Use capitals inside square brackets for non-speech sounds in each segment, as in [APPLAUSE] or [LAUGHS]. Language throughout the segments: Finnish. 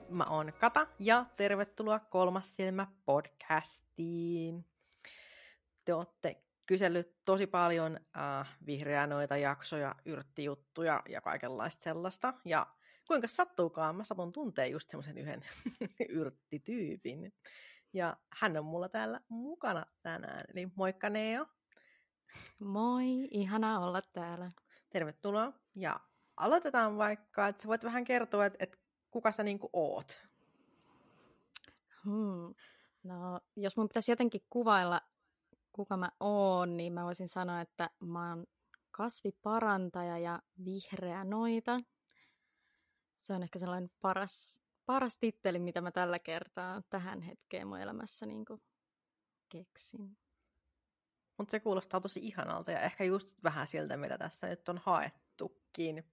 Moi, mä oon Kata ja tervetuloa Kolmas silmä podcastiin. Te ootte kysellyt tosi paljon äh, vihreää noita jaksoja, yrttijuttuja ja kaikenlaista sellaista. Ja kuinka sattuukaan, mä satun tuntee just semmoisen yhden [LAUGHS] yrttityypin. Ja hän on mulla täällä mukana tänään. Eli moikka Neo. Moi, ihana olla täällä. Tervetuloa. Ja aloitetaan vaikka, että sä voit vähän kertoa, että, että kuka sä niinku oot? Hmm. No, jos mun pitäisi jotenkin kuvailla, kuka mä oon, niin mä voisin sanoa, että mä oon kasviparantaja ja vihreä noita. Se on ehkä sellainen paras, paras titteli, mitä mä tällä kertaa tähän hetkeen mun elämässä niin keksin. Mutta se kuulostaa tosi ihanalta ja ehkä just vähän siltä, mitä tässä nyt on haettukin.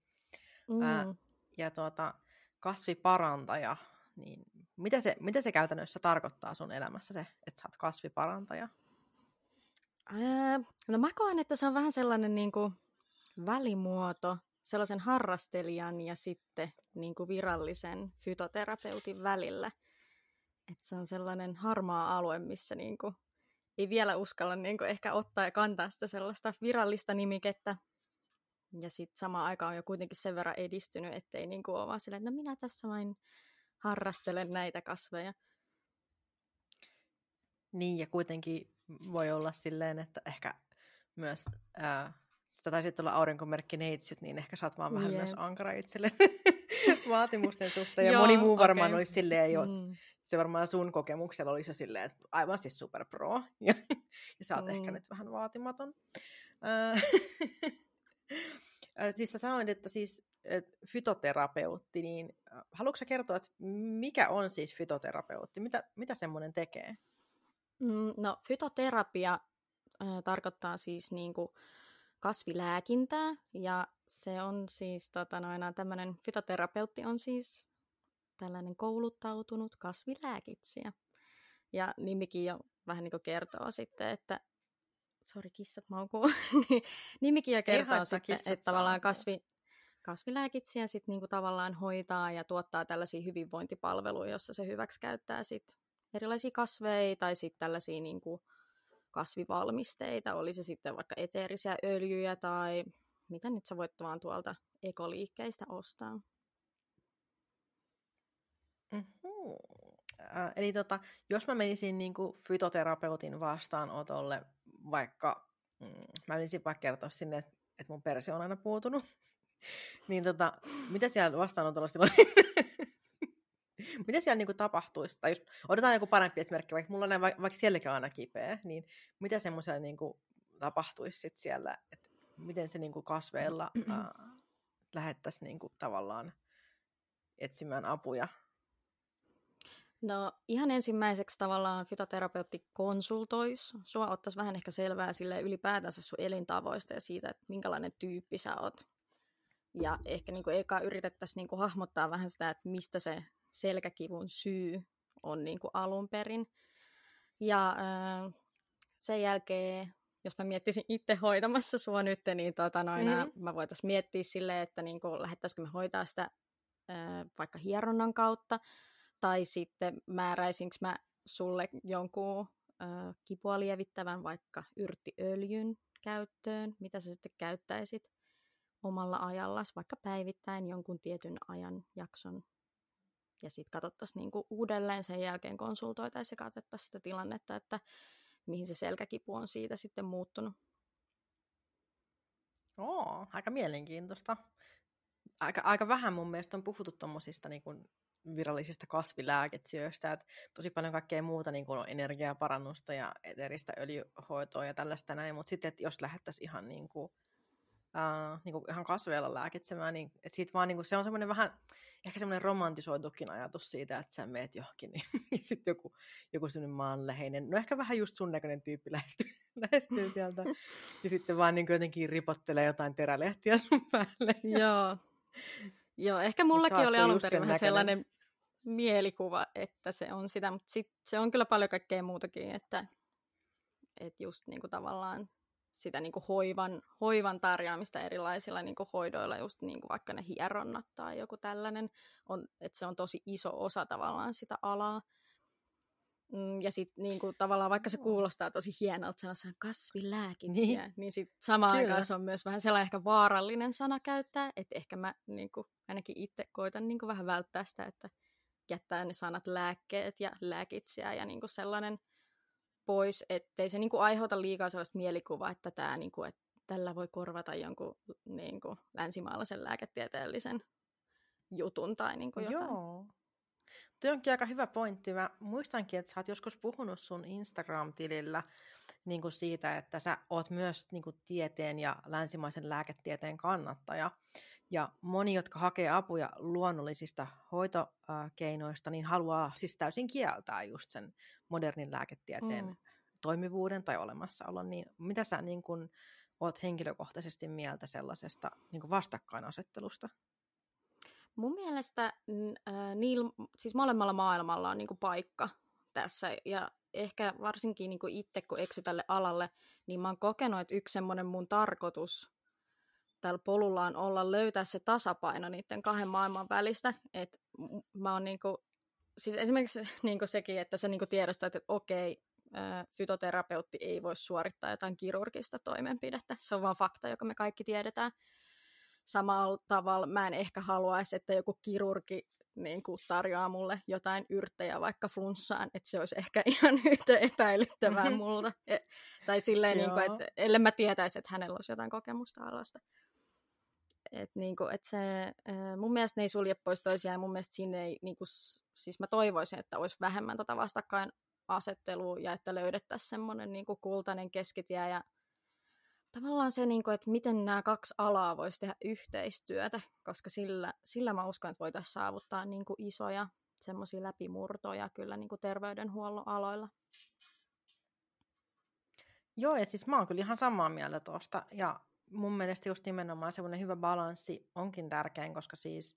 Mm. Ää, ja tuota, kasviparantaja, niin mitä se, mitä se käytännössä tarkoittaa sun elämässä se, että sä oot kasviparantaja? Ää, no mä koen, että se on vähän sellainen niin kuin välimuoto sellaisen harrastelijan ja sitten niin kuin virallisen fytoterapeutin välillä. Että se on sellainen harmaa alue, missä niin kuin ei vielä uskalla niin kuin ehkä ottaa ja kantaa sitä sellaista virallista nimikettä, ja sitten samaan aikaan on jo kuitenkin sen verran edistynyt, ettei niin kuin ole vaan silleen, että no minä tässä vain harrastelen näitä kasveja. Niin, ja kuitenkin voi olla silleen, että ehkä myös, ää, sitä taisi olla aurinkomerkki neitsyt, niin ehkä saat vaan vähän yep. myös ankara itselle [LAUGHS] vaatimusten suhteen. Ja Joo, moni muu varmaan okay. olisi silleen jo, mm. se varmaan sun kokemuksella olisi jo silleen, että aivan siis super pro, ja, [LAUGHS] ja sä oot mm. ehkä nyt vähän vaatimaton. [LAUGHS] Äh, siis sä sanoit, että siis et fytoterapeutti, niin äh, haluatko kertoa, että mikä on siis fytoterapeutti? Mitä, mitä semmoinen tekee? Mm, no, fytoterapia äh, tarkoittaa siis niin kuin kasvilääkintää, ja se on siis, tota, noin, tämmöinen fytoterapeutti on siis tällainen kouluttautunut kasvilääkitsijä. Ja nimikin jo vähän niin kertoo sitten, että sori kissat maukuu, [LAUGHS] nimikin jo kertoo sitten, että tavallaan kasvi, kasvilääkitsijä sitten niinku tavallaan hoitaa ja tuottaa tällaisia hyvinvointipalveluja, jossa se hyväksi käyttää sit erilaisia kasveja tai sitten tällaisia niinku kasvivalmisteita, oli se sitten vaikka eteerisiä öljyjä tai mitä nyt sä voit vaan tuolta ekoliikkeistä ostaa. Mm-hmm. Äh, eli tota, jos mä menisin niin kuin fytoterapeutin vastaanotolle vaikka, mm, mä menisin vaikka kertoa sinne, että, että mun perse on aina puutunut, [LAUGHS] niin tota, mitä siellä vastaanotolla silloin, [LAUGHS] mitä siellä niinku tapahtuisi, tai jos otetaan joku parempi esimerkki, vaikka mulla on vaikka, vaikka sielläkin aina kipeä, niin mitä semmoisia niinku tapahtuisi sit siellä, että miten se niinku kasveilla [CLEARS THROAT] äh, lähettäisiin niinku tavallaan etsimään apuja No ihan ensimmäiseksi tavallaan fytoterapeutti konsultoisi. Sua ottaisi vähän ehkä selvää sille ylipäätänsä sun elintavoista ja siitä, että minkälainen tyyppi sä oot. Ja ehkä niin kuin eka yritettäisiin niin kuin hahmottaa vähän sitä, että mistä se selkäkivun syy on niin kuin alun perin. Ja äh, sen jälkeen, jos mä miettisin itse hoitamassa sua nyt, niin tota noin, mm-hmm. mä voitaisiin miettiä silleen, että niin kuin, lähettäisikö me hoitaa sitä äh, vaikka hieronnan kautta, tai sitten määräisinkö mä sulle jonkun ö, kipua lievittävän vaikka yrttiöljyn käyttöön, mitä sä sitten käyttäisit omalla ajallas, vaikka päivittäin jonkun tietyn ajan jakson. Ja sitten katsottaisiin niinku uudelleen sen jälkeen konsultoitaisiin ja katsottaisiin sitä tilannetta, että mihin se selkäkipu on siitä sitten muuttunut. Oo, aika mielenkiintoista. Aika, aika vähän mun mielestä on puhuttu tuommoisista niin virallisista kasvilääketsijöistä, että tosi paljon kaikkea muuta niin kuin energiaparannusta ja eteristä öljyhoitoa ja tällaista näin, mutta sitten, että jos lähdettäisiin ihan niin kuin, uh, niin kuin ihan kasveilla lääkitsemään, niin että siitä vaan niin kuin, se on semmoinen vähän, ehkä semmoinen romantisoitukin ajatus siitä, että sä meet johonkin, niin [LAUGHS] sitten joku, joku semmoinen maanläheinen, no ehkä vähän just sun näköinen tyyppi lähestyy, [LAUGHS] lähestyy sieltä, ja sitten vaan niin kuin jotenkin ripottelee jotain terälehtiä sun päälle. Joo. Joo, ehkä mullakin oli alun perin vähän sellainen mielikuva, että se on sitä, mutta sit se on kyllä paljon kaikkea muutakin, että, että just niin kuin tavallaan sitä niin kuin hoivan, hoivan tarjoamista erilaisilla niin kuin hoidoilla, just niin kuin vaikka ne hieronnat tai joku tällainen, on, että se on tosi iso osa tavallaan sitä alaa. Mm, ja sitten niin kuin, tavallaan vaikka se kuulostaa tosi hienolta sellaisen kasvilääkitsiä, niin, niin sitten samaan Kyllä. aikaan se on myös vähän sellainen ehkä vaarallinen sana käyttää, että ehkä mä niin kuin, ainakin itse koitan niin kuin, vähän välttää sitä, että jättää ne sanat lääkkeet ja lääkitsiä ja niin kuin sellainen pois, ettei se niin kuin, aiheuta liikaa sellaista mielikuvaa, että, tää, niin kuin, että tällä voi korvata jonkun niin kuin, länsimaalaisen lääketieteellisen jutun tai niin kuin jotain. Joo. Tuo onkin aika hyvä pointti. Mä muistankin, että sä oot joskus puhunut sun Instagram-tilillä niin kuin siitä, että sä oot myös niin kuin tieteen ja länsimaisen lääketieteen kannattaja. Ja moni, jotka hakee apuja luonnollisista hoitokeinoista, niin haluaa siis täysin kieltää just sen modernin lääketieteen mm. toimivuuden tai olemassaolon. Niin mitä sä niin kuin, oot henkilökohtaisesti mieltä sellaisesta niin vastakkainasettelusta? Mun mielestä äh, niillä, siis molemmalla maailmalla on niinku paikka tässä, ja ehkä varsinkin niinku itse, kun eksy tälle alalle, niin mä oon kokenut, että yksi semmoinen mun tarkoitus tällä polulla on olla löytää se tasapaino niiden kahden maailman välistä, että mä oon niinku, siis esimerkiksi [LAUGHS] niinku sekin, että sä niinku tiedostat, että okei, fytoterapeutti ei voi suorittaa jotain kirurgista toimenpidettä. Se on vaan fakta, joka me kaikki tiedetään samalla tavalla mä en ehkä haluaisi, että joku kirurgi niin kuin tarjoaa mulle jotain yrttejä vaikka flunssaan, että se olisi ehkä [LAUGHS] ihan yhtä epäilyttävää mm-hmm. multa. E- tai silleen, niin kuin, että ellei mä tietäisi, että hänellä olisi jotain kokemusta alasta. Et niin kuin, että se, mun mielestä ne ei sulje pois toisiaan, ja mun mielestä siinä ei, niin kuin, siis mä toivoisin, että olisi vähemmän tota vastakkainasettelua, ja että löydettäisiin semmoinen niin kultainen keskitie, ja tavallaan se, niin kuin, että miten nämä kaksi alaa voisi tehdä yhteistyötä, koska sillä, sillä mä uskon, että voitaisiin saavuttaa niin kuin isoja semmoisia läpimurtoja kyllä niin kuin terveydenhuollon aloilla. Joo, ja siis mä oon kyllä ihan samaa mieltä tuosta, ja mun mielestä just nimenomaan semmoinen hyvä balanssi onkin tärkein, koska siis,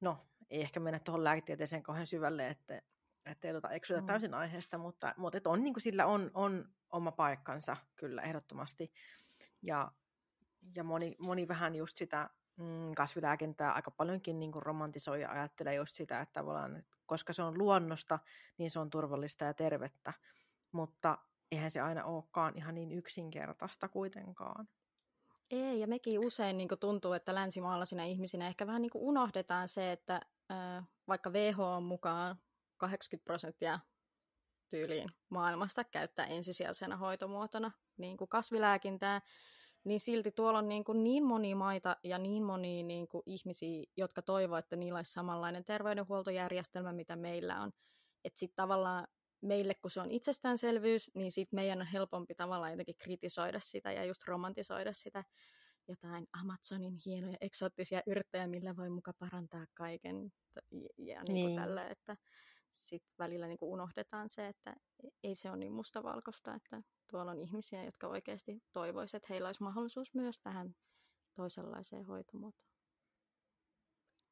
no, ei ehkä mennä tuohon lääketieteeseen kauhean syvälle, että ettei tuota eksytä mm. täysin aiheesta, mutta, mutta et on, niin kuin sillä on, on oma paikkansa kyllä ehdottomasti. Ja, ja moni, moni vähän just sitä mm, kasvilääkintää aika paljonkin niin kuin romantisoi ja ajattelee just sitä, että tavallaan, koska se on luonnosta, niin se on turvallista ja tervettä. Mutta eihän se aina olekaan ihan niin yksinkertaista kuitenkaan. Ei, ja mekin usein niin tuntuu, että länsimaalaisina ihmisinä ehkä vähän niin unohdetaan se, että äh, vaikka WHO mukaan 80 prosenttia tyyliin maailmasta käyttää ensisijaisena hoitomuotona niin kuin kasvilääkintää, niin silti tuolla on niin, kuin niin moni maita ja niin moni niin kuin ihmisiä, jotka toivovat, että niillä olisi samanlainen terveydenhuoltojärjestelmä, mitä meillä on. Että sitten tavallaan meille, kun se on itsestäänselvyys, niin sitten meidän on helpompi tavallaan jotenkin kritisoida sitä ja just romantisoida sitä jotain Amazonin hienoja eksoottisia yrttejä, millä voi muka parantaa kaiken ja niin niin. tällä, että sitten välillä niin kuin unohdetaan se, että ei se ole niin mustavalkoista, että tuolla on ihmisiä, jotka oikeasti toivoisivat, että heillä olisi mahdollisuus myös tähän toisenlaiseen hoitomuotoon.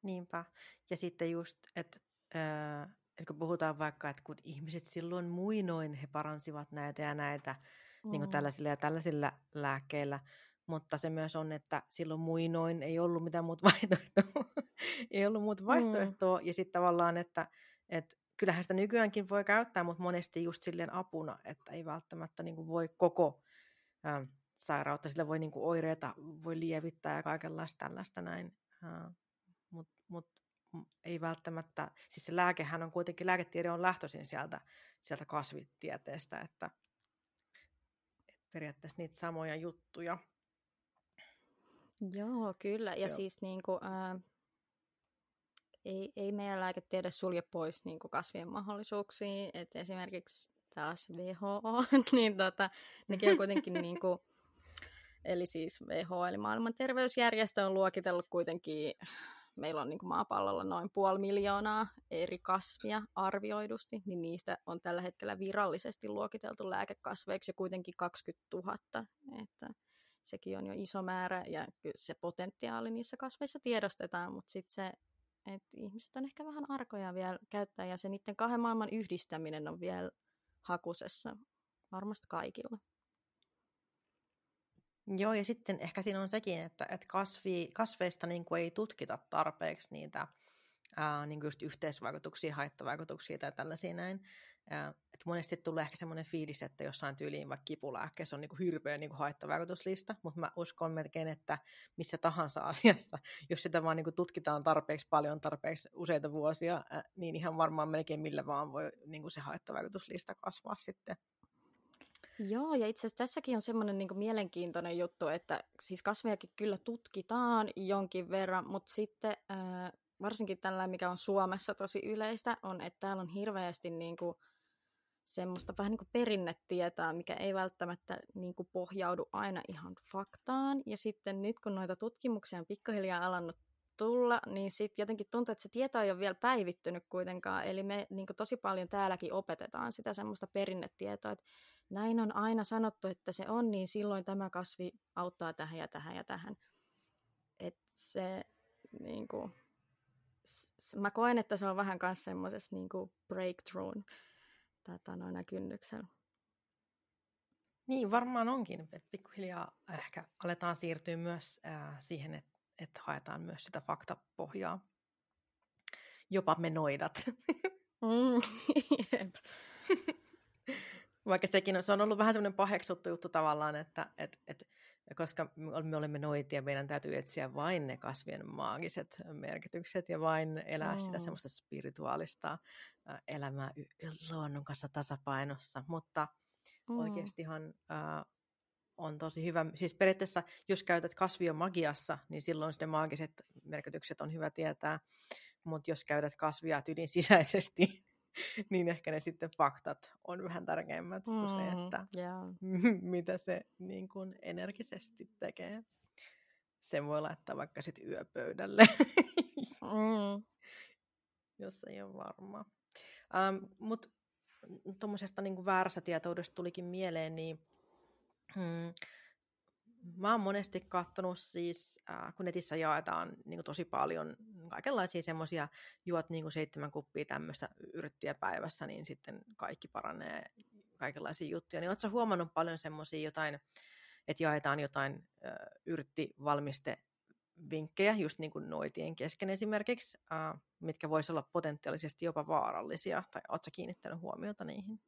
Niinpä. Ja sitten just, että, äh, että kun puhutaan vaikka, että kun ihmiset silloin muinoin he paransivat näitä ja näitä mm. niin tällaisilla ja tällaisilla lääkkeillä, mutta se myös on, että silloin muinoin ei ollut mitään muuta [LAUGHS] vaihtoehtoa. ei ollut muuta mm. vaihtoehtoa. Mm. Ja sitten tavallaan, että, että kyllähän sitä nykyäänkin voi käyttää, mutta monesti just silleen apuna, että ei välttämättä niin kuin voi koko ä, sairautta, sillä voi niin kuin oireita voi lievittää ja kaikenlaista tällaista näin, mutta mut, ei välttämättä, siis se lääkehän on kuitenkin, lääketiede on lähtöisin sieltä, sieltä kasvitieteestä, että, että periaatteessa niitä samoja juttuja. Joo, kyllä. Ja Joo. siis niin kuin, äh, ei, ei meidän lääketiede sulje pois niin kuin kasvien mahdollisuuksia. Et esimerkiksi taas WHO, [LAUGHS] niin tota, nekin on kuitenkin [LAUGHS] niin kuin, eli siis WHO eli maailman terveysjärjestö on luokitellut kuitenkin, meillä on niin kuin maapallolla noin puoli miljoonaa eri kasvia arvioidusti, niin niistä on tällä hetkellä virallisesti luokiteltu lääkekasveiksi kuitenkin 20 000, että sekin on jo iso määrä ja se potentiaali niissä kasveissa tiedostetaan, mutta sitten se että ihmiset on ehkä vähän arkoja vielä käyttää ja se niiden kahden maailman yhdistäminen on vielä hakusessa varmasti kaikilla. Joo, ja sitten ehkä siinä on sekin, että, että kasvi, kasveista niin kuin ei tutkita tarpeeksi niitä ää, niin kuin just yhteisvaikutuksia, haittavaikutuksia tai tällaisia näin. Että monesti tulee ehkä semmoinen fiilis, että jossain tyyliin vaikka kipulääkkeessä on niin kuin hirveä niin kuin haittavaikutuslista, mutta mä uskon melkein, että missä tahansa [LAUGHS] asiassa, jos sitä vaan niin kuin tutkitaan tarpeeksi paljon, tarpeeksi useita vuosia, niin ihan varmaan melkein millä vaan voi niin kuin se haittavaikutuslista kasvaa sitten. Joo, ja itse asiassa tässäkin on semmoinen niin mielenkiintoinen juttu, että siis kasvejakin kyllä tutkitaan jonkin verran, mutta sitten varsinkin tällä, mikä on Suomessa tosi yleistä, on, että täällä on hirveästi niin kuin, semmoista vähän niin kuin perinnetietoa, mikä ei välttämättä niin kuin pohjaudu aina ihan faktaan. Ja sitten nyt kun noita tutkimuksia on pikkuhiljaa alannut tulla, niin sitten jotenkin tuntuu, että se tieto ei ole vielä päivittynyt kuitenkaan. Eli me niin tosi paljon täälläkin opetetaan sitä semmoista perinnetietoa, että näin on aina sanottu, että se on, niin silloin tämä kasvi auttaa tähän ja tähän ja tähän. Että se niin kuin, mä koen, että se on vähän myös semmoisessa niin breakthrough tätä noina kynnyksellä. Niin, varmaan onkin, että pikkuhiljaa ehkä aletaan siirtyä myös äh, siihen, että, että haetaan myös sitä faktapohjaa. Jopa me noidat. Mm, [LAUGHS] Vaikka sekin on, se on ollut vähän semmoinen paheksuttu juttu tavallaan, että et, et, koska me olemme noitia, meidän täytyy etsiä vain ne kasvien maagiset merkitykset ja vain elää mm. sitä semmoista spirituaalista elämää luonnon kanssa tasapainossa. Mutta mm. oikeastihan äh, on tosi hyvä. Siis periaatteessa, jos käytät kasvia magiassa, niin silloin ne maagiset merkitykset on hyvä tietää. Mutta jos käytät kasvia tyylin sisäisesti, [LAUGHS] niin ehkä ne sitten faktat on vähän tärkeimmät mm, kuin se, mm, että yeah. [LAUGHS] mitä se niin kuin energisesti tekee. Sen voi laittaa vaikka sitten yöpöydälle, mm. [LAUGHS] jos ei ole varma. Um, Mutta tuommoisesta niin väärässä tietoudesta tulikin mieleen, niin hmm, mä oon monesti katsonut siis, äh, kun netissä jaetaan niin tosi paljon kaikenlaisia semmoisia, juot niin seitsemän kuppia tämmöistä yrttiä päivässä, niin sitten kaikki paranee, kaikenlaisia juttuja. Niin ootko huomannut paljon semmoisia jotain, että jaetaan jotain äh, yrttivalmiste vinkkejä just niin kuin noitien kesken esimerkiksi, äh, mitkä voisivat olla potentiaalisesti jopa vaarallisia, tai oletko kiinnittänyt huomiota niihin?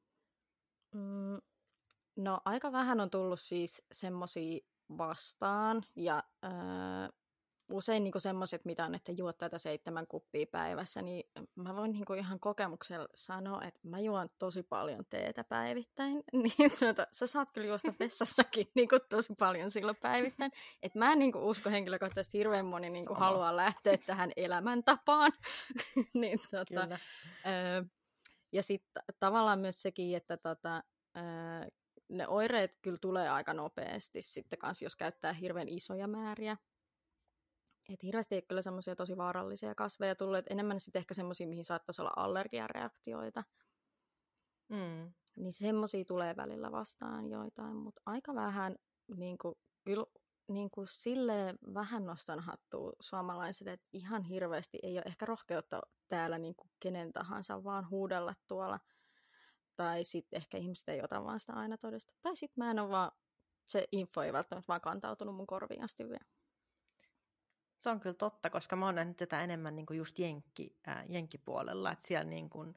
Mm, no aika vähän on tullut siis semmoisia vastaan. Ja öö, usein niin semmoiset, mitä on, että juot tätä seitsemän kuppia päivässä, niin mä voin niin ihan kokemuksella sanoa, että mä juon tosi paljon teetä päivittäin. [LAUGHS] Niin tuota, sä saat kyllä juosta vessassakin [LAUGHS] niin kuin tosi paljon silloin päivittäin. Et mä en niin kuin, usko henkilökohtaisesti hirveän moni niin kuin, haluaa lähteä tähän elämäntapaan. [LAUGHS] niin, tuota, öö, ja sitten tavallaan myös sekin, että tota, öö, ne oireet kyllä tulee aika nopeasti sitten kanssa, jos käyttää hirveän isoja määriä. Et hirveästi ei kyllä semmoisia tosi vaarallisia kasveja tullut, enemmän sitten ehkä semmoisia, mihin saattaisi olla allergiareaktioita. Mm. Niin semmoisia tulee välillä vastaan joitain, mutta aika vähän, niin kuin, kyllä niin kuin sille vähän nostan hattua suomalaisille, että ihan hirveästi ei ole ehkä rohkeutta täällä niin kuin kenen tahansa vaan huudella tuolla – tai sitten ehkä ihmiset ei ota vaan sitä aina todesta. Tai sitten mä en ole vaan, se info ei välttämättä vaan kantautunut mun korviin asti vielä. Se on kyllä totta, koska mä oon nähnyt tätä enemmän niin kuin just jenkki, äh, jenkkipuolella, että siellä niin kuin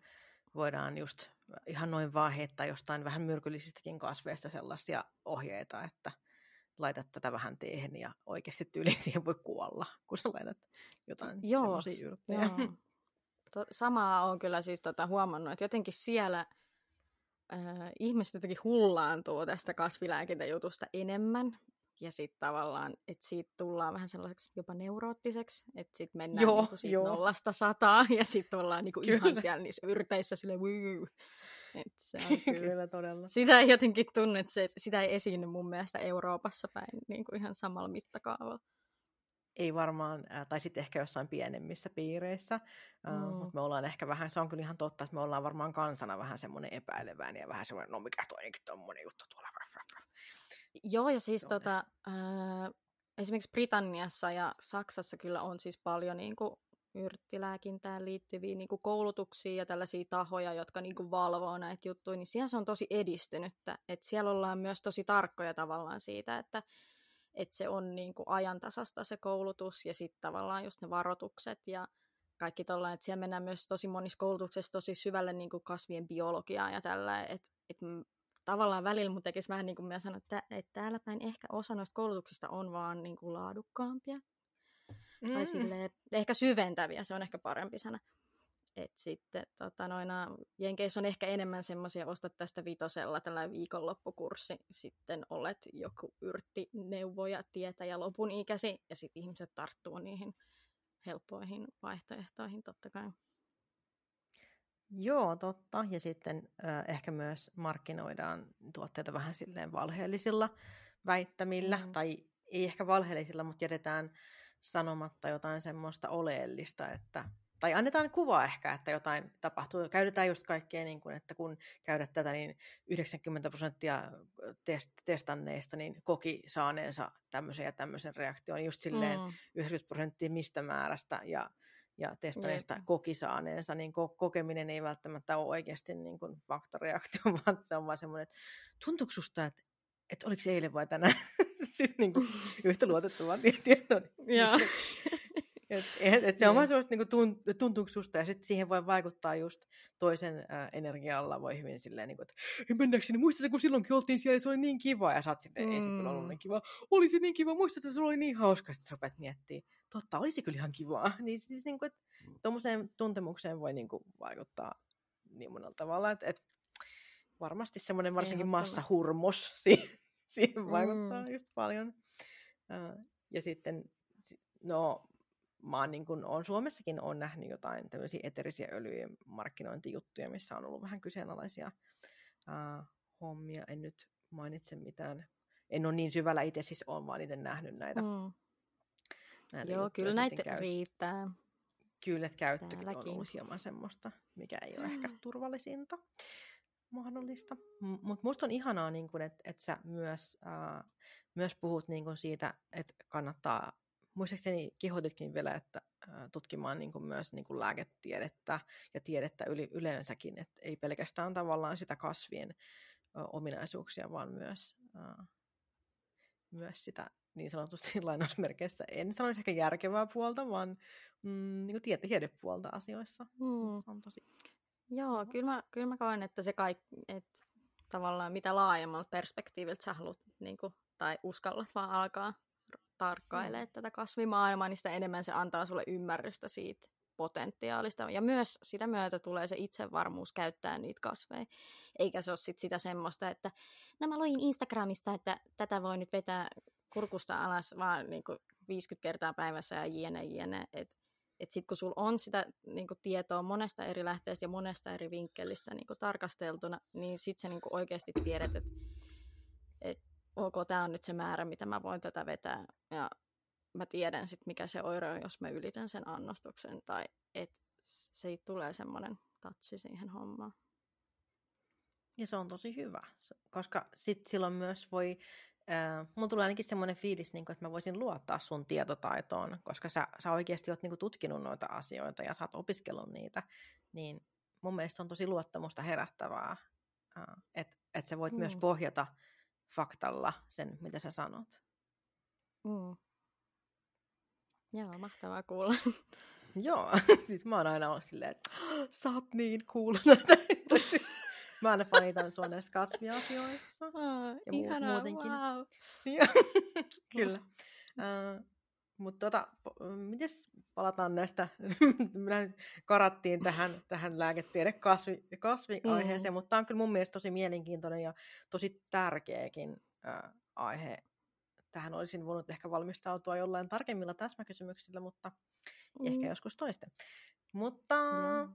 voidaan just ihan noin vaan heittää jostain vähän myrkyllisistäkin kasveista sellaisia ohjeita, että laitat tätä vähän teehen ja oikeasti tyyliin [LAUGHS] siihen voi kuolla, kun sä laitat jotain semmoisia yrttejä. Joo. Samaa on kyllä siis tota huomannut, että jotenkin siellä – äh, ihmiset jotenkin hullaantuu tästä kasvilääkintäjutusta enemmän. Ja sitten tavallaan, että siitä tullaan vähän sellaiseksi jopa neuroottiseksi, että sitten mennään joo, niinku siitä nollasta sataa ja sitten ollaan niinku ihan siellä niissä yrteissä sille Et se on [LAUGHS] kyllä. kyllä, todella. Sitä ei jotenkin tunne, että se, sitä ei esiinny mun mielestä Euroopassa päin niin kuin ihan samalla mittakaavalla ei varmaan, tai sitten ehkä jossain pienemmissä piireissä, mm. uh, mutta me ollaan ehkä vähän, se on kyllä ihan totta, että me ollaan varmaan kansana vähän semmoinen epäileväinen ja vähän semmoinen, no mikä toinenkin tommonen juttu tuolla. Joo, ja siis tota, äh, esimerkiksi Britanniassa ja Saksassa kyllä on siis paljon niin kuin, yrttilääkintään liittyviä niin kuin koulutuksia ja tällaisia tahoja, jotka niin kuin valvoo näitä juttuja, niin siellä se on tosi edistynyttä. Että siellä ollaan myös tosi tarkkoja tavallaan siitä, että että se on niin kuin ajantasasta se koulutus ja sitten tavallaan just ne varoitukset ja kaikki tollain, että siellä mennään myös tosi monissa koulutuksissa tosi syvälle niin kuin kasvien biologiaa ja tällä, että et tavallaan välillä mun tekisi vähän niin kuin mä sanoin, että, että täällä päin ehkä osa noista koulutuksista on vaan niin kuin laadukkaampia. Mm. Tai silleen, ehkä syventäviä, se on ehkä parempi sana. Et sitten tota, noina, Jenkeissä on ehkä enemmän semmoisia, ostat tästä vitosella tällainen viikonloppukurssi, sitten olet joku yrtti neuvoja, tietä ja lopun ikäsi, ja sitten ihmiset tarttuu niihin helppoihin vaihtoehtoihin totta kai. Joo, totta. Ja sitten äh, ehkä myös markkinoidaan tuotteita vähän silleen valheellisilla väittämillä, mm. tai ei ehkä valheellisilla, mutta jätetään sanomatta jotain semmoista oleellista, että tai annetaan kuva ehkä, että jotain tapahtuu. Käytetään just kaikkea, niin kuin, että kun käydät tätä, niin 90 prosenttia test- testanneista niin koki saaneensa tämmöisen ja tämmöisen reaktion. Just silleen mm. 90 prosenttia mistä määrästä ja, ja testanneista Jep. koki saaneensa, niin ko- kokeminen ei välttämättä ole oikeasti niin kuin faktareaktio, [LAUGHS] vaan se on vaan semmoinen, että tuntuuko susta, että, että oliko se eilen vai tänään? [LAUGHS] siis niin kuin [LAUGHS] yhtä luotettavaa tietoa. Joo. Et, et, et se on vaan sellaista niin tunt, tuntuuko susta, ja sitten siihen voi vaikuttaa just toisen ä, energialla, voi hyvin silleen, niin kuin, että mennäänkö sinne, muistatko, kun silloinkin oltiin siellä, se oli niin kiva, ja sä oot silleen, mm. ei se kyllä ollut niin kiva, oli se niin kiva, muistatko, että se oli niin hauska, sitten sä rupeat miettimään, totta, olisi kyllä ihan kivaa. [LAUGHS] Niin siis niin kuin, että tuommoiseen tuntemukseen voi niin kuin, vaikuttaa niin monella tavalla, että, että varmasti semmoinen varsinkin massahurmos [LAUGHS] siihen, siihen vaikuttaa mm. just paljon. Ja sitten, no mä oon, niin kun, on Suomessakin on nähnyt jotain tämmöisiä eterisiä öljyjen markkinointijuttuja, missä on ollut vähän kyseenalaisia uh, hommia. En nyt mainitse mitään. En ole niin syvällä itse siis on vaan itse nähnyt näitä. Mm. näitä Joo, kyllä näitä käy... riittää. Kyllä, että käyttökin Täälläkin. on ollut hieman semmoista, mikä ei ole ehkä turvallisinta mahdollista. Mutta musta on ihanaa, niin että et sä myös, uh, myös puhut niin siitä, että kannattaa muistaakseni kehotitkin vielä, että tutkimaan niin kuin myös niin kuin lääketiedettä ja tiedettä yli, yleensäkin, että ei pelkästään tavallaan sitä kasvien ominaisuuksia, vaan myös, myös sitä niin sanotusti [LAUGHS] lainausmerkeissä, en sanoisi ehkä järkevää puolta, vaan mm, niin kuin tiede, tiedepuolta asioissa. Hmm. Se on tosi... Joo, kyllä mä, kyllä mä koen, että se kaikki, että tavallaan mitä laajemmalta perspektiiviltä sä haluat niin kuin, tai uskallat vaan alkaa tarkkailee mm. tätä kasvimaailmaa, niin sitä enemmän se antaa sulle ymmärrystä siitä potentiaalista. Ja myös sitä myötä tulee se itsevarmuus käyttää niitä kasveja. Eikä se ole sit sitä semmoista, että no mä luin Instagramista, että tätä voi nyt vetää kurkusta alas vaan niin 50 kertaa päivässä ja jne, jne. Että et sitten kun sulla on sitä niin kuin, tietoa monesta eri lähteestä ja monesta eri vinkkelistä niin kuin, tarkasteltuna, niin sitten sä niin kuin, oikeasti tiedät, että et ok, tämä on nyt se määrä, mitä mä voin tätä vetää. Ja mä tiedän sitten, mikä se oire on, jos mä ylitän sen annostuksen. Tai että se tulee semmoinen tatsi siihen hommaan. Ja se on tosi hyvä, koska sit silloin myös voi, äh, mulla tulee ainakin semmoinen fiilis, niin kuin, että mä voisin luottaa sun tietotaitoon, koska sä, sä oikeasti oot niin tutkinut noita asioita ja sä oot opiskellut niitä, niin mun mielestä on tosi luottamusta herättävää, äh, että et sä voit mm. myös pohjata faktalla sen, mitä sä sanot. Mm. Joo, mahtavaa kuulla. Joo, [LAUGHS] siis mä oon aina ollut silleen, että sä oot niin kuullut. [LAUGHS] mä aina fanitan sua näissä kasviasioissa. Oh, ja mu- ihanaa, muutenkin. Wow. [LAUGHS] Kyllä. Uh, mutta tota, miten palataan näistä, [LAUGHS] me karattiin tähän, tähän lääketiede kasvi, kasviaiheeseen, mm. mutta tämä on kyllä mun mielestä tosi mielenkiintoinen ja tosi tärkeäkin äh, aihe. Tähän olisin voinut ehkä valmistautua jollain tarkemmilla täsmäkysymyksillä, mutta mm. ehkä joskus toisten. Mutta mm.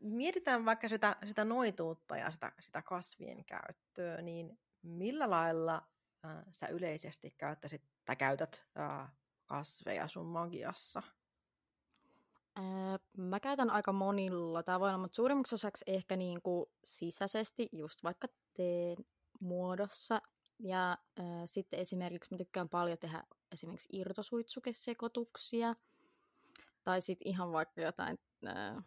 mietitään vaikka sitä, sitä noituutta ja sitä, sitä kasvien käyttöä, niin millä lailla äh, sä yleisesti käyttäisit tai käytät äh, kasveja sun magiassa? Mä käytän aika monilla tavoilla, mutta suurimmaksi osaksi ehkä niin kuin sisäisesti, just vaikka teen muodossa. Ja ää, sitten esimerkiksi mä tykkään paljon tehdä esimerkiksi irtosuitsukesekotuksia. Tai sitten ihan vaikka jotain ää,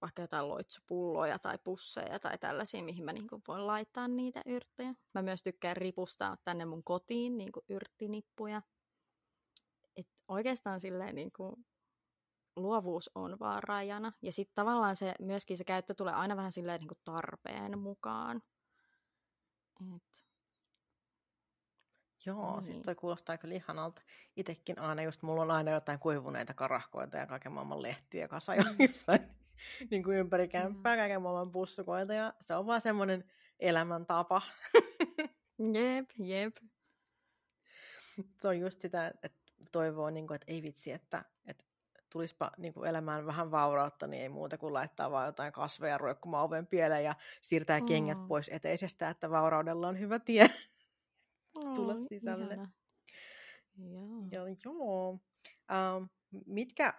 vaikka jotain loitsupulloja tai pusseja tai tällaisia, mihin mä niin kuin voin laittaa niitä yrttejä. Mä myös tykkään ripustaa tänne mun kotiin niin kuin yrttinippuja. Oikeastaan silleen niin kuin luovuus on vaan rajana. Ja sitten tavallaan se, myöskin se käyttö tulee aina vähän silleen niin kuin tarpeen mukaan. Et... Joo, niin. siis Niin. toi kuulostaa kyllä ihanalta. Itekin aina just, mulla on aina jotain kuivuneita karahkoita ja kaiken maailman lehtiä kasa jo jossain [LAUGHS] niin kuin ympäri kämppää, kaiken maailman pussukoita ja se on vaan semmoinen elämäntapa. [LAUGHS] Jep, jep. se on just sitä, että toivoo, niin kuin, että ei vitsi, että, että tulispa niin kuin elämään vähän vaurautta, niin ei muuta kuin laittaa vaan jotain kasveja roikkumaan oven pieleen ja siirtää mm. kengät Mm. pois eteisestä, että vauraudella on hyvä tie. [LAUGHS] Tulla Oi, sisälle. ihana. Joo. Ja joo. Ähm, mitkä,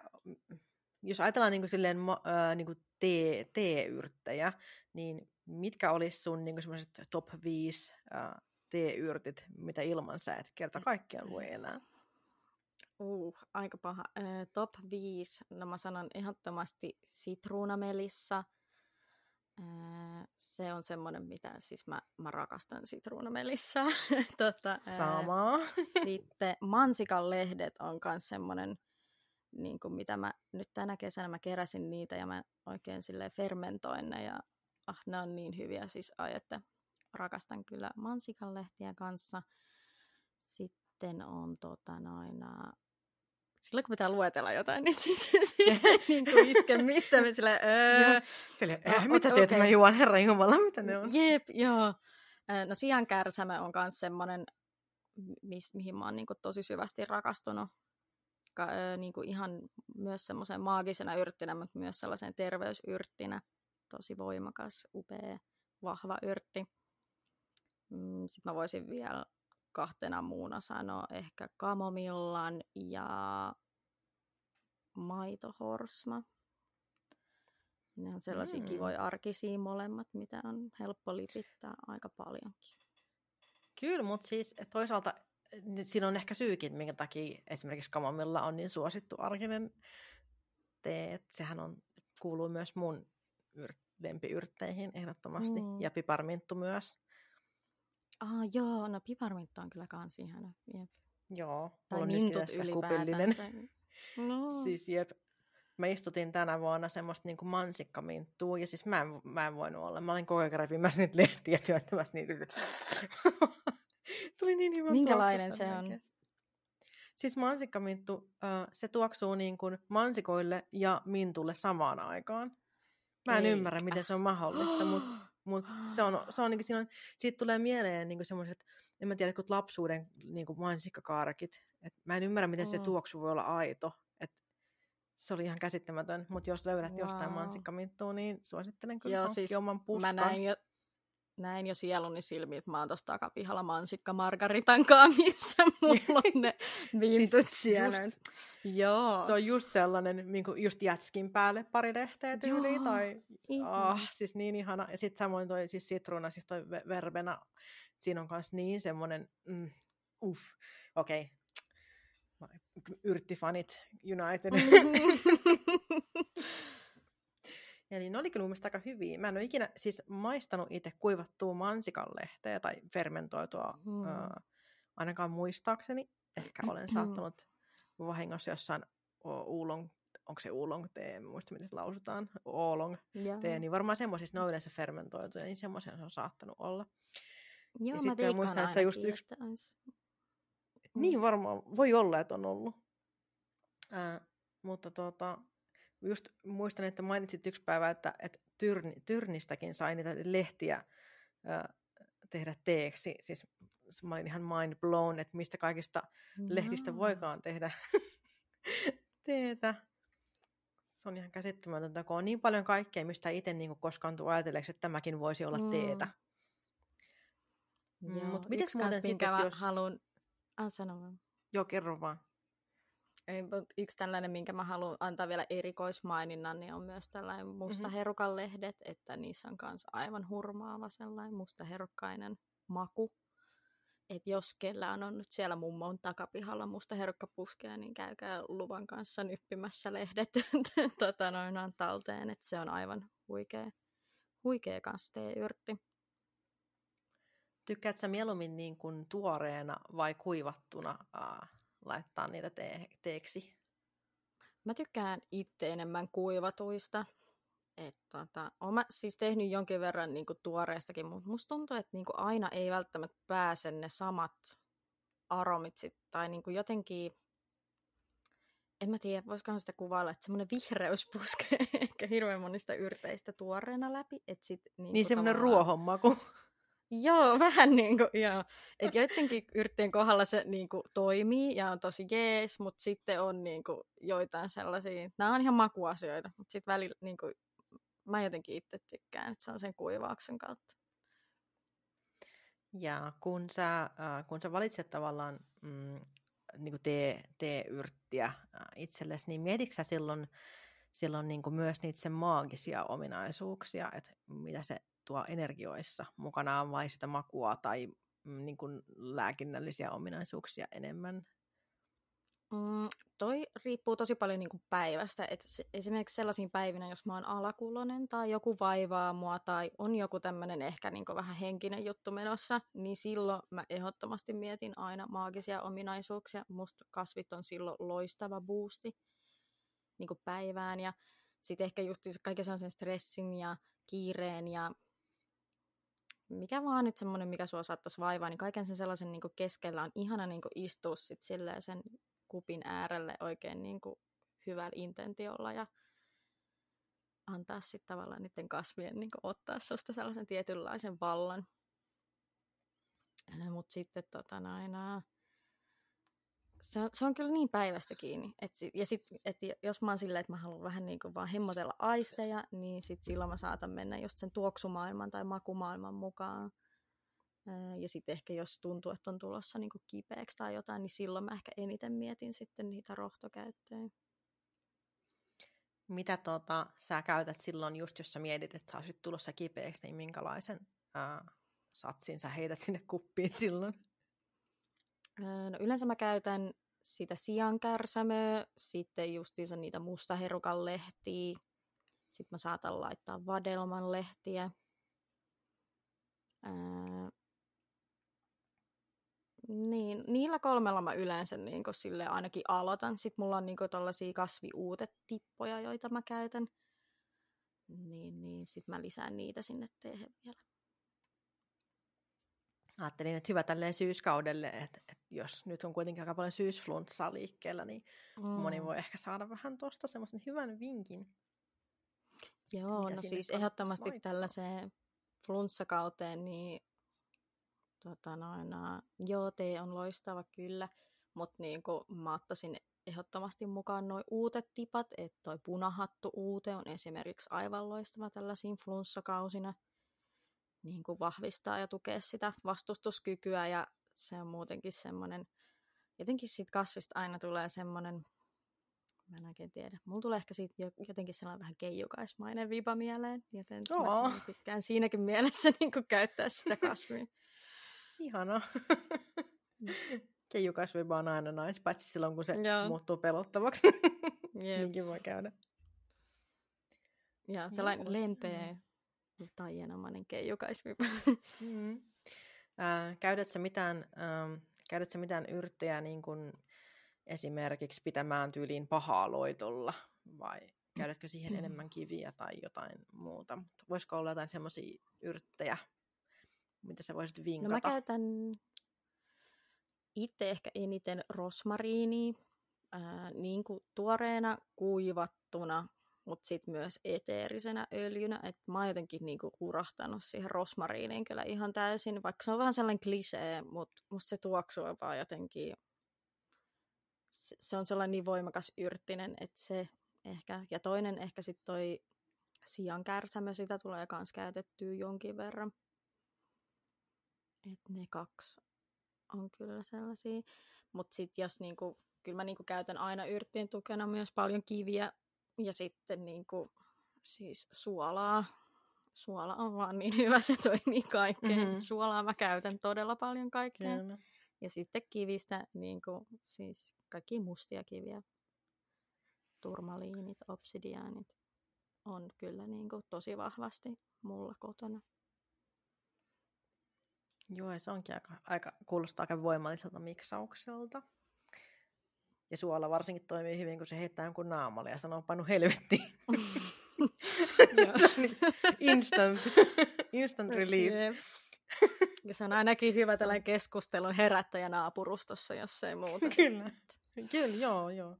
jos ajatellaan niin kuin silleen, äh, niin kuin tee, teeyrttejä, niin mitkä olisi sun niin semmoiset top 5 äh, teeyrtit, mitä ilman sä et kerta kaikkiaan voi elää? Uh, aika paha. Ö, top 5. No mä sanon ehdottomasti sitruunamelissa. Ö, se on semmoinen, mitä siis mä, mä rakastan sitruunamelissa. [LAUGHS] tota, Samaa. [LAUGHS] Sitten mansikan lehdet on myös semmoinen, niin kuin mitä mä nyt tänä kesänä mä keräsin niitä ja mä oikein sille fermentoin ne ja ah, ne on niin hyviä siis ai, että rakastan kyllä mansikan lehtiä kanssa. Sitten on tota noin, silloin kun pitää luetella jotain, niin [LAUGHS] sitten siihen [LAUGHS] niin kuin isken mistä me sille, öö, Silleen, No, äh, mitä teet, okei. mä juon, herran jumala, mitä ne on? Jep, joo. No sian kärsämä on myös semmoinen, mis, mihin mä oon niinku tosi syvästi rakastunut. Ka, ö, niinku ihan myös semmoisen maagisena yrttinä, mutta myös sellaisen terveysyrttinä. Tosi voimakas, upea, vahva yrtti. Sitten mä voisin vielä kahtena muuna sanoa ehkä kamomillan ja maitohorsma. Ne on sellaisia Mm. kivoja arkisia molemmat, mitä on helppo lipittää aika paljonkin. Kyllä, mutta siis toisaalta siinä on ehkä syykin, minkä takia esimerkiksi kamomilla on niin suosittu arkinen tee. että Sehän on, kuuluu myös mun yr, lempiyrtteihin ehdottomasti, Mm. ja piparminttu myös. Ah joo, no piparminttu on kyllä kans ihana. Jep. Tai Joo, nytkin mintut tässä kupillinen. ylipäätänsä. [LAUGHS] No. Siis jep. Mä istutin tänä vuonna semmoista niinku mansikkaminttua, ja siis mä en, mä en voinut olla. Mä olin koko ajan repimässä niitä lehtiä työntämässä niitä. [LAUGHS] se oli niin hyvä Minkälainen se on? oikeasti. Siis mansikkaminttu, se tuoksuu niin kuin mansikoille ja mintulle samaan aikaan. Mä en Eikä. ymmärrä, miten se on mahdollista, [GASPS] mutta mut [GASPS] se on, se on, niin siinä on, siitä tulee mieleen niin semmoiset, en mä tiedä, kun lapsuuden niin mansikkakaarakit. Et mä en ymmärrä, miten se Mm. tuoksu voi olla aito. Et se oli ihan käsittämätön, mutta jos löydät wow. jostain mansikkaminttua, niin suosittelen kyllä Joo, siis oman puskan. Mä näin jo, näin jo sieluni silmiin, että mä oon tossa takapihalla mansikka Margaritan kanssa, missä [LAUGHS] mulla on ne [LAUGHS] Siis siellä. just- Joo. Se on just sellainen, niin kuin just jätskin päälle pari lehteä tyyliin, Joo, tai ah, siis niin ihana. Ja sitten samoin toi siis sitruuna, siis toi ve- verbena, siinä on kans niin semmoinen, mm, uff, okei. Okay. Yrttifanit United. [LAUGHS] Eli ne oli kyllä mun mielestä aika hyviä. Mä en ole ikinä siis maistanut itse kuivattua mansikanlehteä tai fermentoitua, Mm. ää, ainakaan muistaakseni. Ehkä olen saattanut vahingossa jossain uulong, onko se oolong tee, en muista miten se lausutaan, oolong tee, niin varmaan semmoisissa ne on yleensä fermentoituja, niin semmoisia se on saattanut olla. Joo, mä sitten muistan, että just yksi- että Niin varmaan, voi olla, että on ollut. Ää, mutta tota, just muistan, että mainitsit yksi päivä, että, että tyrni, Tyrnistäkin sai niitä lehtiä ää, tehdä teeksi. Siis mä olin ihan mind blown, että mistä kaikista lehdistä Jaa. voikaan tehdä [LAUGHS] teetä. Se on ihan käsittämätöntä, kun on niin paljon kaikkea, mistä itse niin koskaan tuu ajatelleeksi, että tämäkin voisi olla Mm. teetä. Mm, Mutta miten muuten sitten, jos... haluan... Ah, sano vaan. Joo, kerro vaan. Yksi tällainen, minkä mä haluan antaa vielä erikoismaininnan, niin on myös tällainen musta Mhm. herukan lehdet, että niissä on myös aivan hurmaava sellainen musta herukkainen maku. että jos kellään on nyt siellä mummon takapihalla musta herkkapuskea, niin käykää luvan kanssa nyppimässä lehdet [LAUGHS] tota noin talteen, että se on aivan huikea, huikea kanssa yrtti. Tykkäätkö mieluummin niin kuin tuoreena vai kuivattuna äh, laittaa niitä te- teeksi? Mä tykkään itse enemmän kuivatuista. Et, tota, olen mä siis tehnyt jonkin verran niin kuin tuoreestakin, mutta musta tuntuu, että niin kuin aina ei välttämättä pääse ne samat aromit sit, tai niin kuin jotenkin, en mä tiedä, voisikohan sitä kuvailla, että semmoinen vihreys puskee [LAUGHS] ehkä hirveän monista yrteistä tuoreena läpi. Et sit, niin, niin semmoinen tavallaan... ruohonmaku. Joo, [LAUGHS] vähän niin kuin, joo. Että joidenkin yrttien kohdalla se niin kuin, toimii ja on tosi jees, mutta sitten on niin kuin, joitain sellaisia, nämä on ihan makuasioita, mutta sitten välillä niin kuin, mä jotenkin itse tykkään, että se on sen kuivauksen kautta. Ja kun sä, äh, kun sä valitset tavallaan mm, niin kuin tee, tee-yrttiä äh, itsellesi, niin mietitkö silloin, silloin niin kuin myös niitä sen maagisia ominaisuuksia, että mitä se tuo energioissa mukanaan vai sitä makua tai mm, niin kuin lääkinnällisiä ominaisuuksia enemmän? Mm, toi riippuu tosi paljon niin kuin päivästä. Et esimerkiksi sellaisiin päivinä, jos mä oon alakulonen tai joku vaivaa mua tai on joku tämmöinen ehkä niin kuin vähän henkinen juttu menossa, niin silloin mä ehdottomasti mietin aina maagisia ominaisuuksia. Musta kasvit on silloin loistava boosti niin kuin päivään ja sitten ehkä just kaiken sellaisen stressin ja kiireen ja mikä vaan nyt semmoinen, mikä sua saattaisi vaivaa, niin kaiken sen sellaisen niin keskellä on ihana niin istua sit sen kupin äärelle oikein niin hyvällä intentiolla ja antaa sitten tavallaan niiden kasvien niin ottaa susta sellaisen tietynlaisen vallan. Mutta sitten tota, noin, se on, se on kyllä niin päivästä kiinni. Et sit, ja sit, et jos mä oon silleen, että mä haluan vähän niin kuin vaan hemmotella aisteja, niin sit silloin mä saatan mennä just sen tuoksumaailman tai makumaailman mukaan. Ja sitten ehkä jos tuntuu, että on tulossa niin kuin kipeäksi tai jotain, niin silloin mä ehkä eniten mietin sitten niitä rohtokäyttöjä. Mitä tota, sä käytät silloin, just jos sä mietit, että sä olisit tulossa kipeäksi, niin minkälaisen ää, satsin sä heität sinne kuppiin silloin? No yleensä mä käytän sitä siankärsämöä, sitten justiinsa niitä mustaherukan lehtiä, sitten mä saatan laittaa vadelman lehtiä. Ää, niin, niillä kolmella mä yleensä niin sille ainakin aloitan. Sitten mulla on niin tällaisia kasviuutetippoja, joita mä käytän. Niin, niin sitten mä lisään niitä sinne teehen vielä ajattelin, että hyvä tälleen syyskaudelle, että jos nyt on kuitenkin aika paljon syysflunssaa liikkeellä, niin mm. moni voi ehkä saada vähän tuosta semmoisen hyvän vinkin. Joo, no siis ehdottomasti laittaa. tällaiseen flunssakauteen, niin tota noin, joo, tee on loistava kyllä, mutta niin mä ottaisin ehdottomasti mukaan noin uutet tipat, että toi punahattu uute on esimerkiksi aivan loistava tällaisiin flunssakausina – niin kuin vahvistaa ja tukea sitä vastustuskykyä ja se on muutenkin semmoinen, jotenkin siitä kasvista aina tulee semmoinen, mä en oikein tiedä, mulla tulee ehkä siitä jotenkin sellainen vähän keijukaismainen viipa mieleen, joten oh. mä tykkään siinäkin mielessä [LAUGHS] niin käyttää sitä kasvia. Ihana. Keijukasvipa on aina nais, paitsi silloin kun se Joo. muuttuu pelottavaksi. Niinkin voi käydä. Ja sellainen lempeä, taianomainen keijukaisvi. Mm. Käytätkö mitään, ähm, käytätkö mitään yrttejä niin kuin esimerkiksi pitämään tyyliin pahaa loitolla vai käytätkö siihen enemmän kiviä tai jotain muuta? Mutta voisiko olla jotain semmoisia yrttejä, mitä sä voisit vinkata? No mä käytän itse ehkä eniten rosmariinia, ää, niin kuin tuoreena, kuivattuna mutta sitten myös eteerisenä öljynä. Että mä oon jotenkin niinku hurahtanut siihen rosmariiniin kyllä ihan täysin, vaikka se on vähän sellainen klisee, mutta musta se tuoksuu vaan jotenkin, se, on sellainen niin voimakas yrttinen, että se ehkä, ja toinen ehkä sitten toi sian kärsämö, sitä tulee myös käytettyä jonkin verran. Et ne kaksi on kyllä sellaisia. Mutta sitten jos niinku, kyllä mä niinku käytän aina yrttien tukena myös paljon kiviä ja sitten niin kuin, siis suolaa, suola on vaan niin [LAUGHS] hyvä, se toimii kaikkeen. Mhm. Suolaa mä käytän todella paljon kaikkeen. Kyllä. Ja sitten kivistä, niin kuin, siis kaikki mustia kiviä, turmaliinit, obsidiaanit on kyllä niin kuin, tosi vahvasti mulla kotona. Joo, ja se onkin aika, aika, kuulostaa aika voimalliselta miksaukselta. Ja suola varsinkin toimii hyvin, kun se heittää jonkun naamalle ja sanoo panu helvettiin. [LAUGHS] Joo. [LAUGHS] instant, instant relief. Ja se on ainakin hyvä [LAUGHS] tällainen keskustelun herättäjä naapurustossa, jos ei muuta. Kyllä. Kyllä, joo, joo.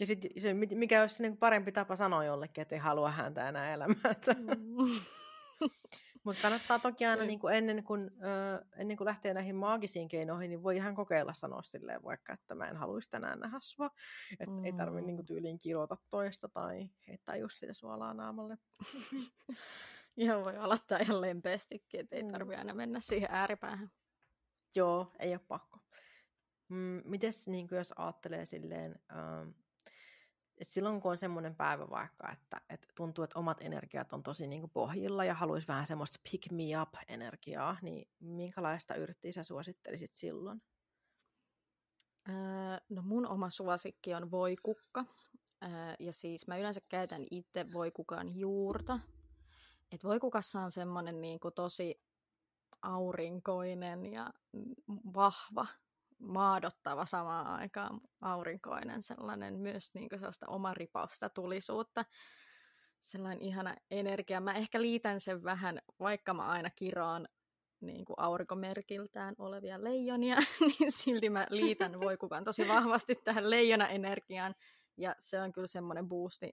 Ja sitten se, mikä olisi niin parempi tapa sanoa jollekin, että ei halua häntä enää elämään. Mm. Mutta kannattaa toki aina Niin. kuin ennen, kuin, ö, ennen kuin lähtee näihin maagisiin keinoihin, niin voi ihan kokeilla sanoa silleen vaikka, että mä en haluaisi tänään nähdä sua. Että ei tarvitse niin Mm. kuin tyyliin kirota toista tai heittää just sitä suolaa naamalle. [LAUGHS] Ihan voi aloittaa ihan lempeästikin, että ei Mm. tarvitse aina mennä siihen ääripäähän. Joo, ei ole pakko. Mm, mites niin kuin jos ajattelee silleen, ähm, että silloin kun on semmoinen päivä vaikka, että, että tuntuu, että omat energiat on tosi niin kuin pohjilla ja haluaisi vähän semmoista pick me up energiaa, niin minkälaista yrttiä sä suosittelisit silloin? Öö, no mun oma suosikki on voikukka. Öö, ja siis mä yleensä käytän itse voikukan juurta. Et voikukassa on semmoinen niinku tosi aurinkoinen ja vahva, maadottava samaan aikaan aurinkoinen, sellainen myös niinku sellaista omaripausta tulisuutta. Sellainen ihana energia. Mä ehkä liitän sen vähän, vaikka mä aina kiroan niin kuin aurinkomerkiltään olevia leijonia, [LAUGHS] niin silti mä liitän voikukan tosi vahvasti tähän leijona-energiaan. Ja se on kyllä semmoinen boosti,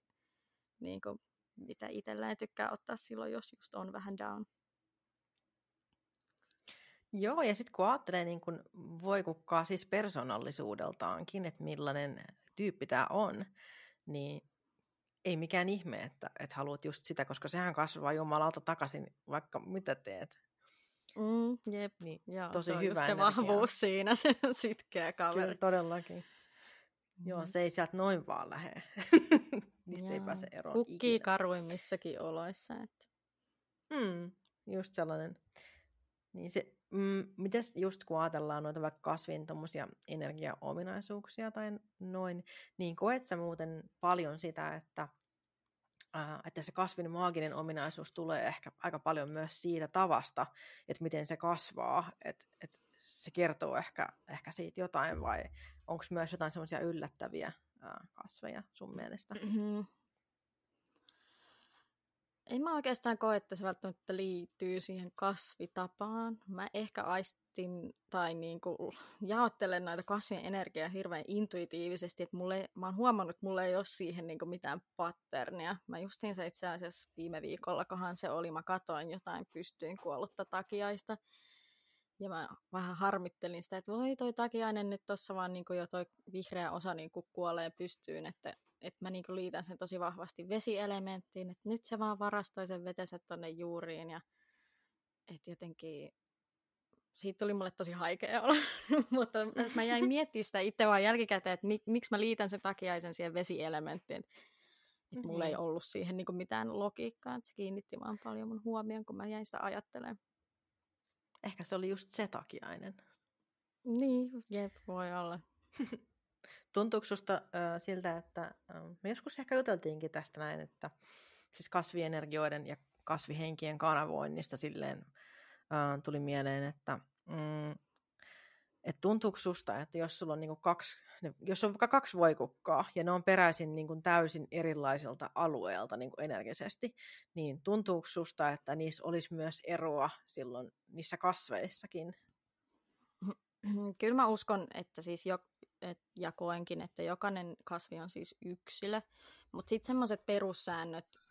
niin kuin, mitä itselleen tykkää ottaa silloin, jos just on vähän down. Joo, ja sitten kun ajattelee niin kun voikukkaa siis persoonallisuudeltaankin, että millainen tyyppi tämä on, niin ei mikään ihme, että, että haluat just sitä, koska sehän kasvaa jumalalta takaisin, vaikka mitä teet. Mm, jep. Niin Joo, tosi se on hyvä just se energiaa. vahvuus siinä, se [LAUGHS] sitkeä kaveri. Kyllä, todellakin. Joo, Mm. se ei sieltä noin vaan lähde. [LAUGHS] Niistä ei Joo. pääse eroon Kukkii ikinä. karuimmissakin oloissa. Että... Mm, just sellainen. Niin se, mm, mites just kun ajatellaan noita vaikka kasvin tommosia energiaominaisuuksia tai noin, niin koet sä muuten paljon sitä, että, ää, että se kasvin maaginen ominaisuus tulee ehkä aika paljon myös siitä tavasta, että miten se kasvaa, että, että se kertoo ehkä, ehkä siitä jotain vai onko myös jotain semmoisia yllättäviä ää, kasveja sun mielestä? Mm-hmm. En mä oikeastaan koe, että se välttämättä liittyy siihen kasvitapaan. Mä ehkä aistin tai niinku jaottelen noita kasvien energiaa hirveän intuitiivisesti, että mulle, mä oon huomannut, että mulla ei ole siihen niinku mitään patternia. Mä justiinsa itse asiassa viime viikollakohan se oli, mä katoin jotain pystyin kuollutta takiaista. Ja mä vähän harmittelin sitä, että voi toi takiainen nyt tossa vaan niinku jo toi vihreä osa niinku kuolee pystyyn, että että mä niinku liitän sen tosi vahvasti vesielementtiin, että nyt se vaan varastoi sen vetensä tonne juuriin ja että jotenkin siitä tuli mulle tosi haikea olla, [LAUGHS] mutta mä jäin miettimään sitä itse vaan jälkikäteen, että mik, miksi mä liitän sen takiaisen siihen vesielementtiin, että et mulla ei Mhm. ollut siihen niinku mitään logiikkaa, että se kiinnitti vaan paljon mun huomioon, kun mä jäin sitä ajattelemaan. Ehkä se oli just se takiainen. Niin, jep, voi olla. [LAUGHS] Tuntuuko susta äh, siltä, että äh, me joskus ehkä juteltiinkin tästä näin, että siis kasvienergioiden ja kasvihenkien kanavoinnista silleen äh, tuli mieleen, että mm, et tuntuuko susta, että jos sulla on niinku kaksi, jos on vaikka kaksi voikukkaa ja ne on peräisin niinku täysin erilaiselta alueelta niinku energisesti, niin tuntuuko susta, että niissä olisi myös eroa silloin niissä kasveissakin? [CLEARS THROAT] Kyllä mä uskon, että siis jo, et, ja koenkin, että jokainen kasvi on siis yksilö, mutta sitten semmoiset perussäännöt,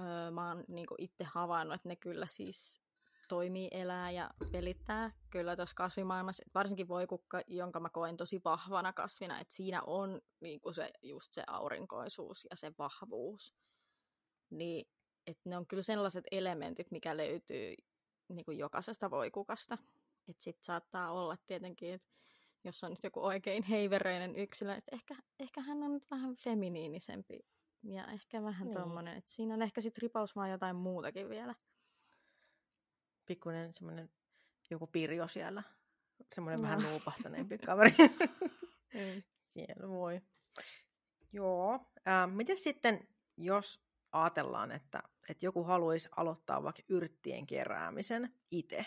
öö, mä oon niinku itse havainnut, että ne kyllä siis toimii, elää ja pelittää kyllä tuossa kasvimaailmassa, et varsinkin voikukka, jonka mä koen tosi vahvana kasvina, että siinä on niinku se, just se aurinkoisuus ja se vahvuus. Niin, että ne on kyllä sellaiset elementit, mikä löytyy niinku jokaisesta voikukasta. Että sitten saattaa olla tietenkin, että jos on nyt joku oikein heiveröinen yksilö, että ehkä, ehkä hän on nyt vähän feminiinisempi Ja ehkä vähän Niin. tommonen, että siinä on ehkä sit ripaus vaan jotain muutakin vielä. Pikkuinen semmoinen joku pirjo siellä. Semmoinen No. vähän nuupahtaneempi [LAUGHS] kaveri. Mm. Siellä voi. Joo. Ää, miten sitten, jos ajatellaan, että, että joku haluaisi aloittaa vaikka yrttien keräämisen itse,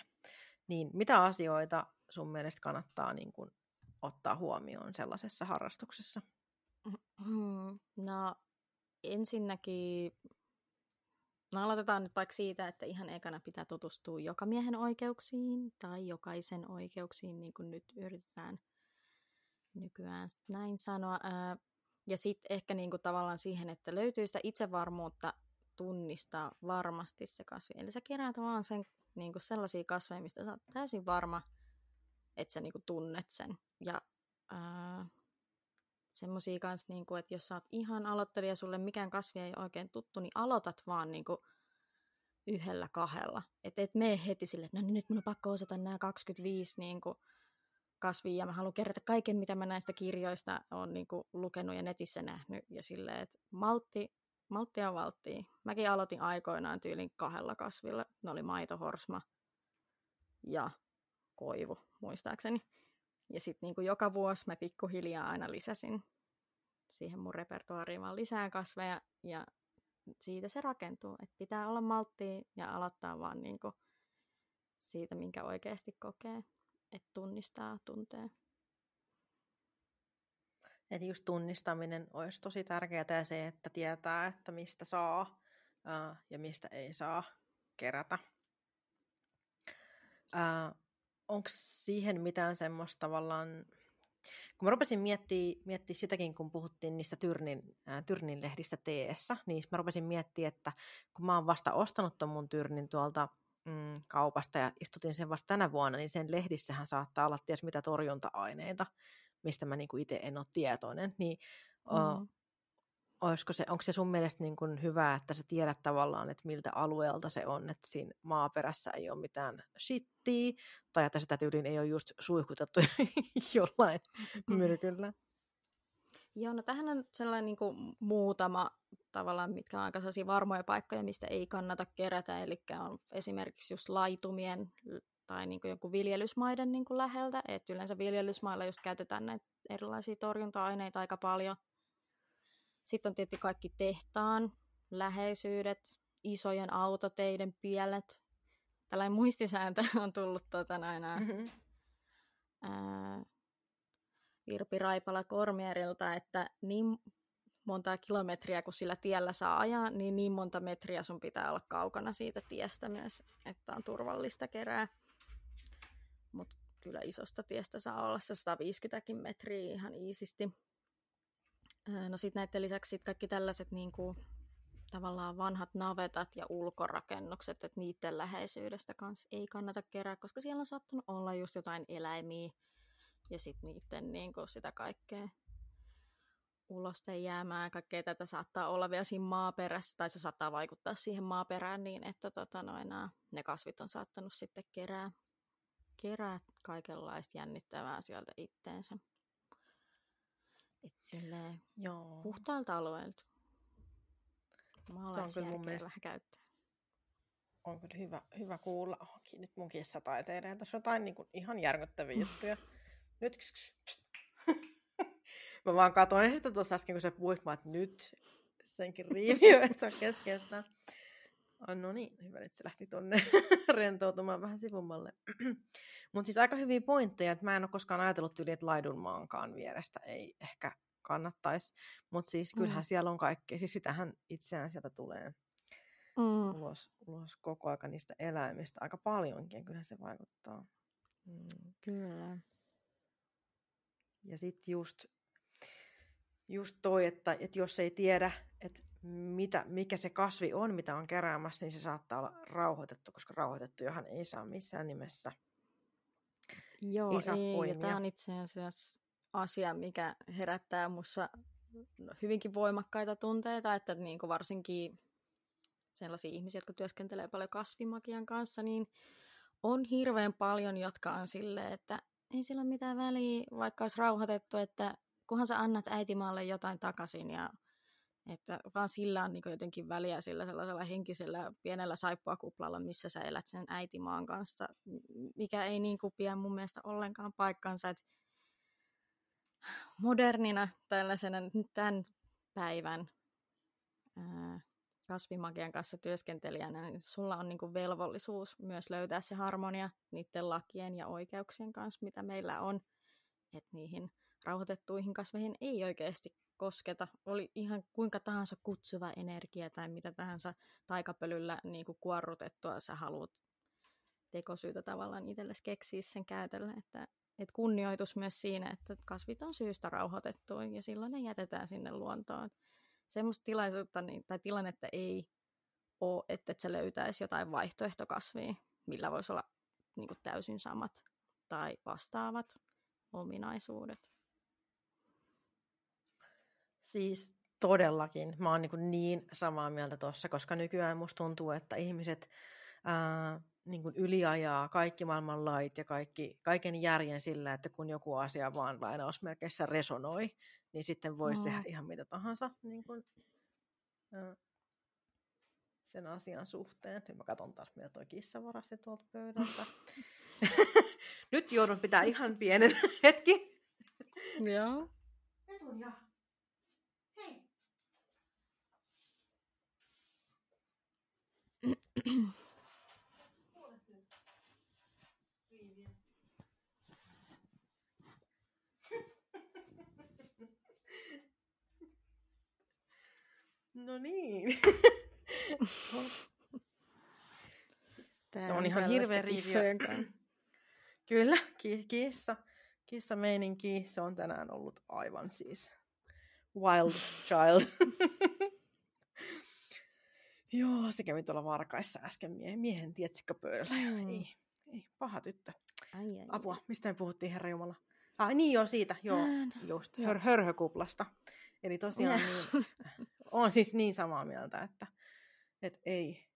niin mitä asioita sun mielestä kannattaa niin kuin, ottaa huomioon sellaisessa harrastuksessa? Mm, No ensinnäkin, no aloitetaan nyt vaikka siitä, että ihan ekana pitää tutustua joka miehen oikeuksiin tai jokaisen oikeuksiin, niin kuin nyt yritetään nykyään näin sanoa. Ja sitten ehkä niin kuin tavallaan siihen, että löytyy sitä itsevarmuutta tunnistaa varmasti se kasvi. Eli sä keräät vaan sen, niin kuin sellaisia kasveja, mistä sä oot täysin varma, että sä niin kuin tunnet sen. Ja ää, semmosia kanssa, niin kuin, että jos sä oot ihan aloittelija, sulle mikään kasvi ei oikein tuttu, niin aloitat vaan niin kuin yhdellä kahdella. Että et mene heti sille, että no nyt mun on pakko osata nämä 25 niin kuin, kasvia ja mä haluan kerätä kaiken, mitä mä näistä kirjoista on niin kuin, lukenut ja netissä nähnyt. Ja silleen, että maltti, malttia valttia. Mäkin aloitin aikoinaan tyylin kahdella kasvilla. Ne oli maitohorsma ja koivu, muistaakseni. Ja sitten niin joka vuosi mä pikkuhiljaa aina lisäsin siihen mun repertuaariin vaan lisää kasveja ja siitä se rakentuu. Että pitää olla malttia ja aloittaa vaan niin kuin siitä, minkä oikeasti kokee, että tunnistaa, tuntee. Eli just tunnistaminen olisi tosi tärkeää ja se, että tietää, että mistä saa ja mistä ei saa kerätä. Onko siihen mitään semmoista tavallaan, kun mä rupesin miettimään miettiä sitäkin, kun puhuttiin niistä Tyrnin, ää, Tyrnin lehdistä teessä, niin mä rupesin miettimään, että kun mä oon vasta ostanut ton mun Tyrnin tuolta mm, kaupasta ja istutin sen vasta tänä vuonna, niin sen lehdissähän saattaa olla ties mitä torjunta-aineita, mistä mä niinku itse en ole tietoinen, niin mm. Olisiko se, onko se sun mielestä niin kuin hyvä, että sä tiedät tavallaan, että miltä alueelta se on, että siinä maaperässä ei ole mitään shittiä, tai että sitä tyyliin ei ole just suihkutettu [LAUGHS] jollain myrkyllä? Joo, no tähän on sellainen niin kuin muutama tavallaan, mitkä on aika sellaisia varmoja paikkoja, mistä ei kannata kerätä, eli on esimerkiksi just laitumien tai niin kuin joku viljelysmaiden niin kuin läheltä, että yleensä viljelysmailla just käytetään näitä erilaisia torjunta-aineita aika paljon. Sitten on tietysti kaikki tehtaan läheisyydet, isojen autoteiden pielet. Tällainen muistisääntö [LAUGHS] on tullut tuota, aina, mm-hmm. ää, Virpi Raipala Kormierilta, että niin monta kilometriä kun sillä tiellä saa ajaa, niin niin monta metriä sun pitää olla kaukana siitä tiestä myös, että on turvallista kerää. Mutta kyllä isosta tiestä saa olla se 150 metriä ihan iisisti. No sitten näiden lisäksi sit kaikki tällaiset niinku, tavallaan vanhat navetat ja ulkorakennukset, että niiden läheisyydestä kanssa ei kannata kerää, koska siellä on saattanut olla just jotain eläimiä ja sitten niiden niinku, sitä kaikkea ulosten jäämää, kaikkea tätä saattaa olla vielä siinä maaperässä, tai se saattaa vaikuttaa siihen maaperään niin, että tota, noin, ne kasvit on saattanut sitten kerää, kerää kaikenlaista jännittävää sieltä itteensä. Et silleen Joo. puhtaalta alueelta. Se on kyllä mun mielestä vähän käyttää. On kyllä hyvä, hyvä kuulla. Onkin nyt mun kissataiteilija. Tässä on jotain niin kuin ihan järkyttäviä juttuja. [LAUGHS] Nyt [LAUGHS] Mä vaan katsoin sitä tuossa äsken, kun se puhuit, että nyt senkin riiviö, että se on keskeistä. Oh, no niin, hyvä, että se lähti tuonne [LAUGHS] rentoutumaan vähän sivummalle. [CLEARS THROAT] Mutta siis aika hyviä pointteja, että mä en ole koskaan ajatellut yli, että laidunmaankaan vierestä ei ehkä kannattaisi. Mutta siis kyllähän mm. siellä on kaikkea, siis sitähän itseään sieltä tulee mm. ulos, ulos koko aika niistä eläimistä aika paljonkin, kyllähän se vaikuttaa. Mm. Kyllä. Ja sitten just just toi, että, että jos ei tiedä, että mitä, mikä se kasvi on, mitä on keräämässä, niin se saattaa olla rauhoitettu, koska rauhoitettujahan ei saa missään nimessä. Joo, ei, saa ei ja tämä on itse asiassa asia, mikä herättää minussa hyvinkin voimakkaita tunteita, että niin kuin varsinkin sellaisia ihmisiä, jotka työskentelee paljon kasvimakian kanssa, niin on hirveän paljon, jotka on silleen, että ei sillä ole mitään väliä, vaikka olisi rauhoitettu, että kunhan sä annat äitimaalle jotain takaisin ja Että vaan sillä on niin jotenkin väliä sillä sellaisella henkisellä pienellä saippuakuplalla, missä sä elät sen äitimaan kanssa, mikä ei niin kuin pidä mun mielestä ollenkaan paikkansa. Että modernina tällaisena tämän päivän ää, kasvimagian kanssa työskentelijänä, niin sulla on niin kuin velvollisuus myös löytää se harmonia niiden lakien ja oikeuksien kanssa, mitä meillä on, että niihin rauhoitettuihin kasveihin ei oikeasti kosketa. Oli ihan kuinka tahansa kutsuva energia tai mitä tahansa taikapölyllä niin kuin kuorrutettua sä haluat tekosyytä tavallaan itsellesi keksiä sen käytöllä, että, että kunnioitus myös siinä, että kasvit on syystä rauhoitettu ja silloin ne jätetään sinne luontoon. Semmoista tilaisuutta niin, tai tilannetta ei ole, että et sä löytäisi jotain vaihtoehtokasvia, millä voisi olla niin kuin täysin samat tai vastaavat ominaisuudet. Siis todellakin. Mä oon niin, niin samaa mieltä tuossa, koska nykyään musta tuntuu, että ihmiset ää, niin kuin yliajaa kaikki maailman lait ja kaikki, kaiken järjen sillä, että kun joku asia vaan lainausmerkeissä resonoi, niin sitten voisi mm. tehdä ihan mitä tahansa niin kuin, ää, sen asian suhteen. Nyt mä katson taas, mitä toi kissa varasti tuolta pöydältä. [LAUGHS] Nyt joudun pitää ihan pienen [LAUGHS] hetki. Joo. Etun ja. No niin. se on ihan hirveä riiviö. [CLEARS THROAT] Kyllä, ki- kissa, kissa meininki, se on tänään ollut aivan siis wild child. [LAUGHS] Joo, se kävi tuolla varkaissa äsken miehen, miehen tietsikkapöydällä. Mm. Ei, ei, paha tyttö. Ai, ai, Apua, mistä me puhuttiin, herra Jumala? Ah, niin joo, siitä, joo, just, hör, hörhökuplasta. Eli tosiaan niin, [LAUGHS] on siis niin samaa mieltä, että, että ei,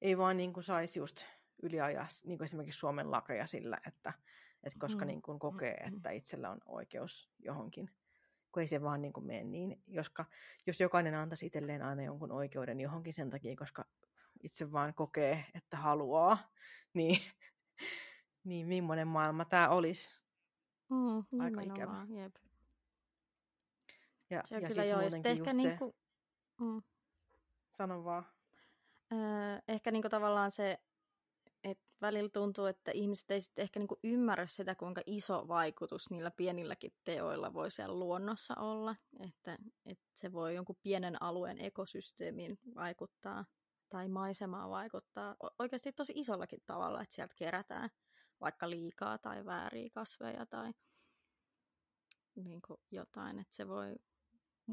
ei vaan niin kuin saisi just yliajaa niin kuin esimerkiksi Suomen lakeja sillä, että, että koska mm. niin kuin kokee, että itsellä on oikeus johonkin, kun ei se vaan niin kuin mene niin. Joska, jos jokainen antaisi itselleen aina jonkun oikeuden johonkin sen takia, koska itse vaan kokee, että haluaa, [LAUGHS] niin, niin millainen maailma tämä olisi. Mm, Aika ikävä. Jep. Ja, se on ja kyllä siis joo, ehkä niin kuin, mm, sanon vaan. öö, ehkä niin kuin tavallaan se, välillä tuntuu, että ihmiset ei sitten ehkä niin kuin ymmärrä sitä, kuinka iso vaikutus niillä pienilläkin teoilla voi siellä luonnossa olla. Että, että se voi jonkun pienen alueen ekosysteemiin vaikuttaa tai maisemaan vaikuttaa oikeasti tosi isollakin tavalla, että sieltä kerätään vaikka liikaa tai vääriä kasveja tai niin jotain, että se voi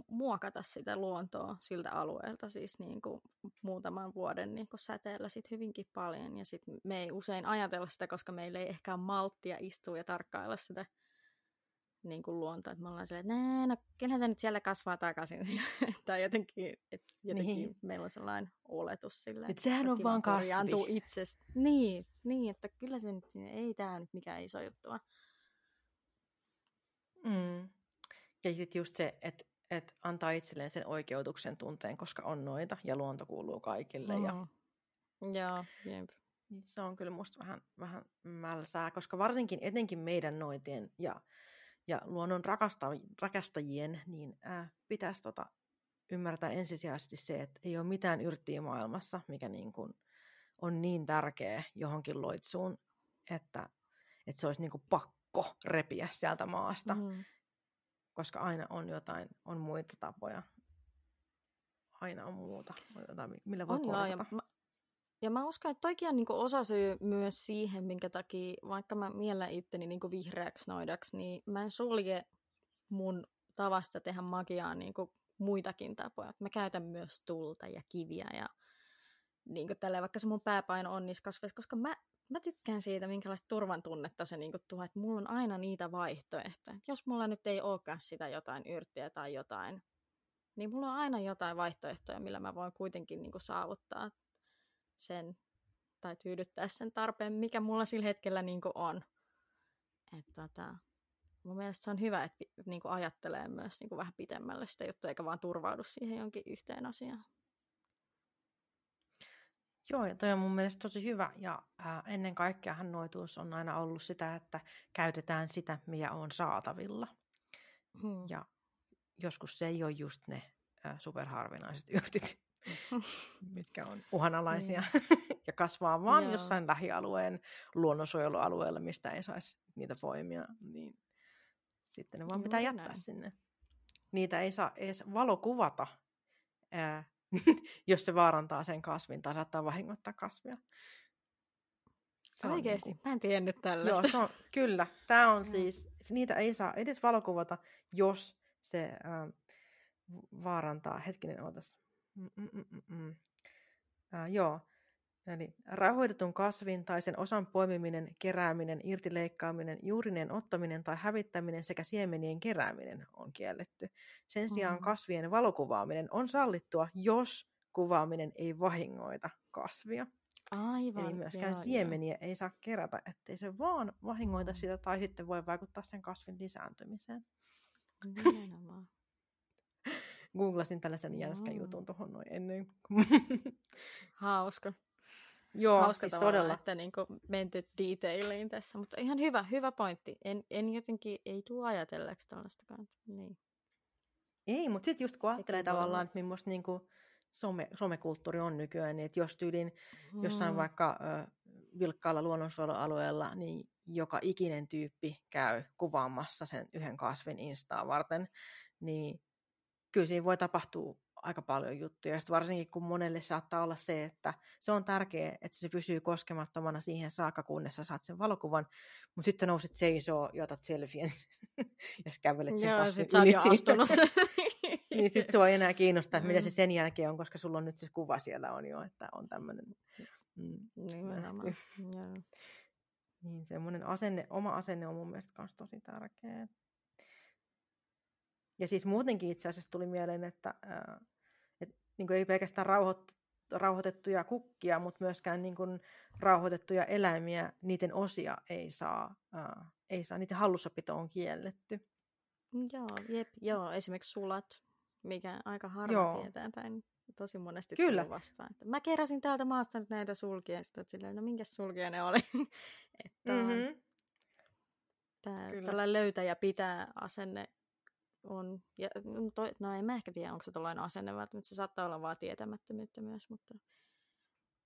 muokata sitä luontoa siltä alueelta siis niin kuin muutaman vuoden niin kuin säteellä sit hyvinkin paljon. Ja sit me ei usein ajatella sitä, koska meillä ei ehkä ole malttia istua ja tarkkailla sitä niin kuin luontoa. Että me ollaan silleen, että no kyllähän se nyt siellä kasvaa takaisin. [LAUGHS] tai jotenkin, että jotenkin niin. meillä on sellainen oletus sille. Et sehän on vaan kasvi. Itsestä. Niin, niin, että kyllä se nyt, ei tämä nyt mikään iso juttu. Mm. Ja sitten just se, että et antaa itselleen sen oikeutuksen tunteen, koska on noita ja luonto kuuluu kaikille. Mm. Ja... Joo, jep. Niin se on kyllä musta vähän, vähän mälsää, koska varsinkin etenkin meidän noitien ja, ja luonnon rakastajien, niin äh, pitäisi tota, ymmärtää ensisijaisesti se, että ei ole mitään yrttiä maailmassa, mikä niin kuin on niin tärkeä johonkin loitsuun, että, että se olisi niin kuin pakko repiä sieltä maasta. Mm koska aina on jotain, on muita tapoja. Aina on muuta, on jotain, millä voi on joo, ja mä, ja mä uskon, että toikin on niinku osa syy myös siihen, minkä takia, vaikka mä miellän itteni niinku vihreäksi noidaksi, niin mä en sulje mun tavasta tehdä magiaa niinku muitakin tapoja. Mä käytän myös tulta ja kiviä ja niin kuin tälleen, vaikka se mun pääpaino on niissä kasveissa, koska mä mä tykkään siitä, minkälaista turvan tunnetta se niin tuo, että mulla on aina niitä vaihtoehtoja. Jos mulla nyt ei olekaan sitä jotain yrttiä tai jotain, niin mulla on aina jotain vaihtoehtoja, millä mä voin kuitenkin niin saavuttaa sen tai tyydyttää sen tarpeen, mikä mulla sillä hetkellä niin on. Et, tota, mun mielestä se on hyvä, että niin ajattelee myös niin vähän pitemmälle sitä juttua, eikä vaan turvaudu siihen jonkin yhteen asiaan. Joo, ja toi on mun mielestä tosi hyvä. Ja ää, ennen kaikkea noituus on aina ollut sitä, että käytetään sitä, mikä on saatavilla. Hmm. Ja joskus se ei ole just ne ää, superharvinaiset [LAUGHS] yrtit, [LAUGHS] mitkä on uhanalaisia niin. [LAUGHS] ja kasvaa vaan Joo. jossain lähialueen luonnonsuojelualueella, mistä ei saisi niitä voimia, niin sitten ne vaan Juuri pitää jättää näin. sinne. Niitä ei saa edes valokuvata, ää, [LAUGHS] jos se vaarantaa sen kasvin tai saattaa vahingoittaa kasvia. Se Oikeasti? Niin kuin... Mä en tiennyt tällaista. Joo, se on, kyllä. Tämä on siis, niitä ei saa edes valokuvata, jos se äh, vaarantaa, hetkinen, ootas. Mm-mm-mm. Äh, joo, Eli rauhoitetun kasvin tai sen osan poimiminen, kerääminen, irtileikkaaminen, juurineen ottaminen tai hävittäminen sekä siemenien kerääminen on kielletty. Sen sijaan mm. kasvien valokuvaaminen on sallittua, jos kuvaaminen ei vahingoita kasvia. Aivan, Eli myöskään joo, siemeniä joo. ei saa kerätä, ettei se vaan vahingoita sitä tai sitten voi vaikuttaa sen kasvin lisääntymiseen. Nimenomaan. [LAUGHS] Googlasin tällaisen jänskä jutun tuohon noin ennen. Hauska. Joo, Hauska siis todella. että niin kuin menty detailiin tässä, mutta ihan hyvä, hyvä pointti. En, en jotenkin, ei tule ajatelleeksi tällaistakaan. Niin. Ei, mutta sitten just kun ajattelee tavallaan, että millaista niin kuin some, somekulttuuri on nykyään, niin että jos tyylin hmm. jossain vaikka ö, vilkkaalla luonnonsuojelualueella, niin joka ikinen tyyppi käy kuvaamassa sen yhden kasvin instaa varten, niin kyllä siinä voi tapahtua aika paljon juttuja. Ja varsinkin kun monelle saattaa olla se, että se on tärkeää, että se pysyy koskemattomana siihen saakka, kunnes sä saat sen valokuvan. Mutta sitten nousit seisoo ja otat selfien, [LAUGHS] jos kävelet sen Joo, sit sä yli. astunut. [LAUGHS] niin sitten se ei enää kiinnostaa, että mitä se mm. sen jälkeen on, koska sulla on nyt se kuva siellä on jo, että on tämmöinen. Mm, Nimenomaan. Niin semmoinen asenne, oma asenne on mun mielestä myös tosi tärkeä. Ja siis muutenkin itse asiassa tuli mieleen, että, että niin ei pelkästään rauhoit, rauhoitettuja kukkia, mutta myöskään niin kuin rauhoitettuja eläimiä, niiden osia ei saa, ää, ei saa niiden hallussapito on kielletty. Joo, jep, joo, esimerkiksi sulat, mikä aika harva joo. tietää tai tosi monesti Kyllä. vastaan. Että mä keräsin täältä maasta nyt näitä sulkia, ja sitten silleen, no minkä sulkia ne oli? [LAUGHS] että mm-hmm. Tää, tällä löytäjä pitää asenne on. Ja, no, toi, no en mä ehkä tiedä, onko se tällainen asenne välttämättä. Se saattaa olla vaan tietämättömyyttä myös, mutta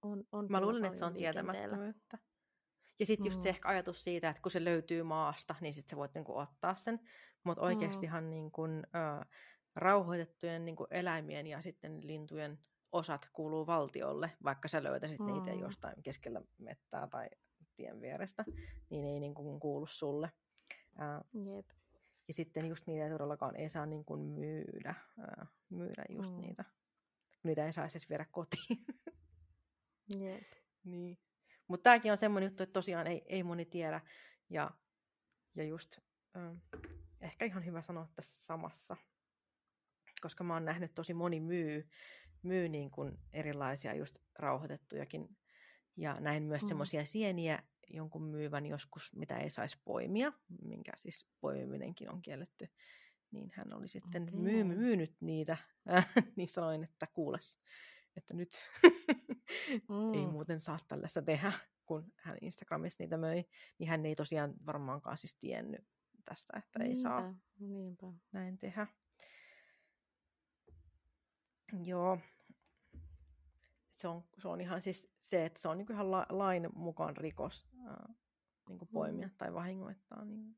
on, on Mä luulen, että se on tietämättömyyttä. Ja sitten just mm. se ehkä ajatus siitä, että kun se löytyy maasta, niin sitten sä voit niinku ottaa sen. Mutta mm. oikeastihan mm. niinku, ö, rauhoitettujen niinku eläimien ja sitten lintujen osat kuuluu valtiolle, vaikka sä löytäisit mm. niitä jostain keskellä mettää tai tien vierestä, niin ei niinku kuulu sulle. Uh, Jep. Ja sitten just niitä ei todellakaan ei saa niin kuin myydä, ää, myydä just mm. niitä. Niitä ei saisi edes viedä kotiin. Jep. [LAUGHS] niin. Mutta tämäkin on semmoinen juttu, että tosiaan ei, ei moni tiedä. Ja, ja just äh, ehkä ihan hyvä sanoa tässä samassa, koska mä oon nähnyt tosi moni myy, myy niin kuin erilaisia just rauhoitettujakin. Ja näin myös mm. semmoisia sieniä, jonkun myyvän joskus, mitä ei saisi poimia, minkä siis poimiminenkin on kielletty, niin hän oli sitten okay. myy, myynyt niitä, [LAUGHS] niin sanoin, että kuules, että nyt [LAUGHS] mm. ei muuten saa tällaista tehdä, kun hän Instagramissa niitä möi, niin hän ei tosiaan varmaankaan siis tiennyt tästä, että niinpä, ei saa niinpä. näin tehdä. Joo, se on, se on ihan siis se, että se on niin ihan la, lain mukaan rikos ää, niin kuin poimia mm. tai vahingoittaa, niin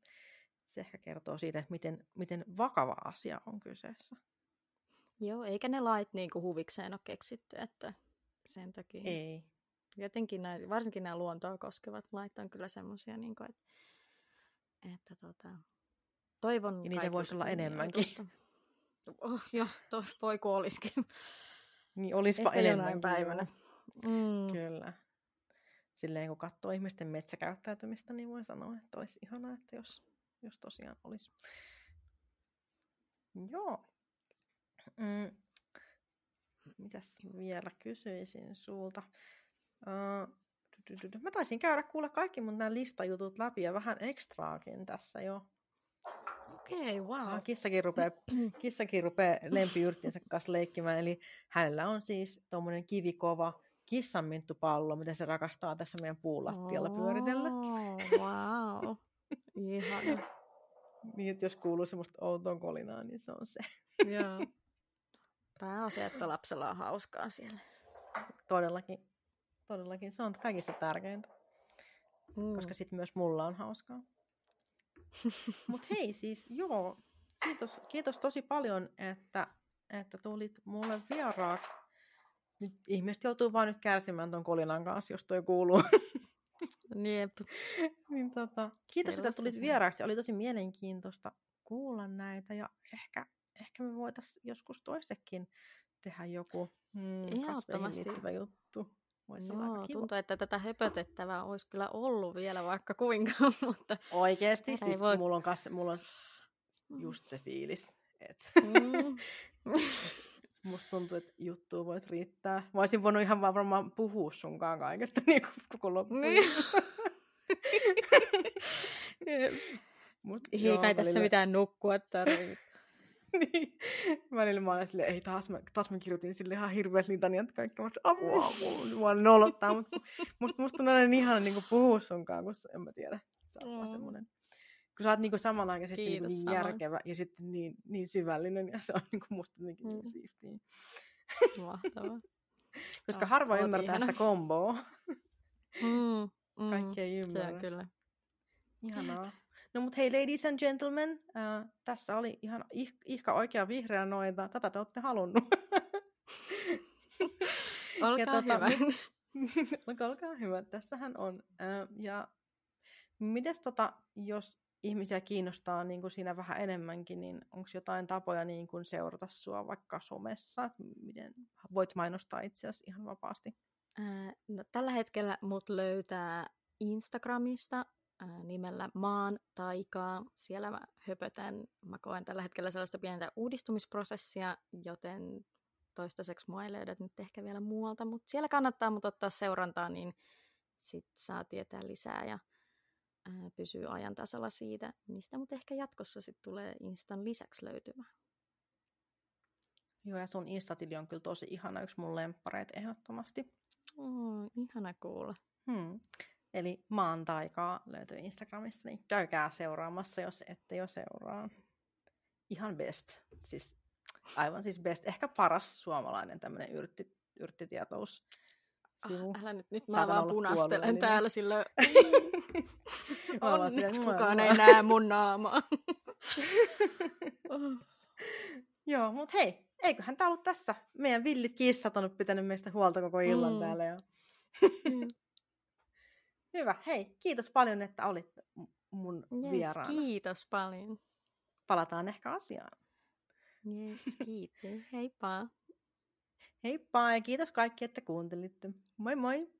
se ehkä kertoo siitä, että miten, miten vakava asia on kyseessä. Joo, eikä ne lait niin kuin huvikseen ole keksitty, että sen takia. Ei. Jotenkin näin, varsinkin nämä luontoa koskevat lait on kyllä semmoisia, niin kuin, että, että tota, toivon Ja niitä voisi olla enemmänkin. Oh, joo, toi, voi kun olisikin. Niin olispa Ehkä enemmän päivänä. Mm. Kyllä. Silleen kun katsoo ihmisten metsäkäyttäytymistä, niin voi sanoa, että olisi ihanaa, että jos, jos tosiaan olisi. Joo. Mm. Mitäs vielä kysyisin sulta? Uh, Mä taisin käydä kuulla kaikki mun nämä listajutut läpi ja vähän ekstraakin tässä jo. Okei, okay, wow. Kissakin rupeaa, [CLEARS THROAT] kissakin rupeaa lempiyrttinsä kanssa leikkimään, eli hänellä on siis tuommoinen kivikova kissanminttupallo, mitä se rakastaa tässä meidän puulattialla pyöritellä. Oh, wow. Ihana. [LAUGHS] niin, että jos kuuluu semmoista outoa kolinaa, niin se on se. Joo. Pääasia, että lapsella on hauskaa siellä. Todellakin. Todellakin. Se on kaikista tärkeintä. Mm. Koska sitten myös mulla on hauskaa. [LAUGHS] Mutta hei siis, joo. Kiitos, kiitos tosi paljon, että, että tulit mulle vieraaksi. Nyt ihmiset joutuu vaan nyt kärsimään ton kolinan kanssa, jos toi kuuluu. [LAUGHS] Jep. [LAUGHS] niin tota, kiitos, Sellaista että tulit vieraaksi. Oli tosi mielenkiintoista kuulla näitä ja ehkä, ehkä me voitaisiin joskus toistekin tehdä joku mm, kasveihin liittyvä juttu. Voisi Joo, olla tuntuu, että tätä höpötettävää olisi kyllä ollut vielä vaikka kuinka, [LAUGHS] mutta... Oikeesti, siis voi... mulla, on kas, mulla on just se fiilis, että mm. [LAUGHS] musta tuntuu, että juttu voisi riittää. Mä olisin voinut ihan vaan varmaan puhua sunkaan kaikesta [LAUGHS] niin koko loppuun. Niin. Mut, Ei kai tässä mitään nukkua tarvitse. [LAUGHS] niin. Välillä mä olen silleen, ei taas mä, taas mä kirjoitin sille ihan hirveät litaniat kaikki. Mä apua, apua, mua nolottaa. Mutta musta, musta tuntuu niin ihana niin puhua sunkaan, kun en mä tiedä. Sä oot mm. semmoinen kun sä oot niinku samanaikaisesti niinku niin järkevä ja sitten niin, niin syvällinen ja se on niinku musta jotenkin niin mm. niin siistiä. Mahtavaa. [LAUGHS] Koska oh, harva ymmärtää ihana. sitä komboa. Mm, [LAUGHS] mm, Kaikki ei ymmärrä. Se on kyllä. Ihanaa. No mutta hei ladies and gentlemen, äh, tässä oli ihan ih- ihka oikea vihreä noita. Tätä te olette halunnut. [LAUGHS] olkaa ja, tota, hyvä. [LAUGHS] olkaa hyvä, tässähän on. Äh, ja mites tota, jos ihmisiä kiinnostaa niin kuin siinä vähän enemmänkin, niin onko jotain tapoja niin kuin seurata sua vaikka somessa? Miten voit mainostaa itseäsi ihan vapaasti? Äh, no, tällä hetkellä mut löytää Instagramista nimellä Maan taikaa. Siellä mä höpötän, mä koen tällä hetkellä sellaista pientä uudistumisprosessia, joten toistaiseksi mua ei löydä nyt ehkä vielä muualta, mutta siellä kannattaa mut ottaa seurantaa, niin sit saa tietää lisää ja pysyy ajan tasalla siitä, mistä mut ehkä jatkossa sit tulee Instan lisäksi löytymään. Joo, ja sun Instatili on kyllä tosi ihana, yksi mun lemppareita ehdottomasti. Oh, ihana kuulla. Hmm. Eli maan taikaa löytyy Instagramista, niin käykää seuraamassa, jos ette jo seuraa. Ihan best. Siis, aivan siis best. Ehkä paras suomalainen tämmöinen yrtti, yrttitietous. Ah, älä nyt, nyt mä vaan punastelen täällä sillä... [LAUGHS] Onneksi kukaan ei näe mun naamaa. [LAUGHS] Joo, mutta hei, eiköhän tää ollut tässä. Meidän villit kissat on pitänyt meistä huolta koko illan mm. täällä. Ja... Hyvä. Hei, kiitos paljon, että olit mun yes, vieraana. kiitos paljon. Palataan ehkä asiaan. Yes, [LAUGHS] kiitos. Heippa. Heippa ja kiitos kaikki, että kuuntelitte. Moi moi!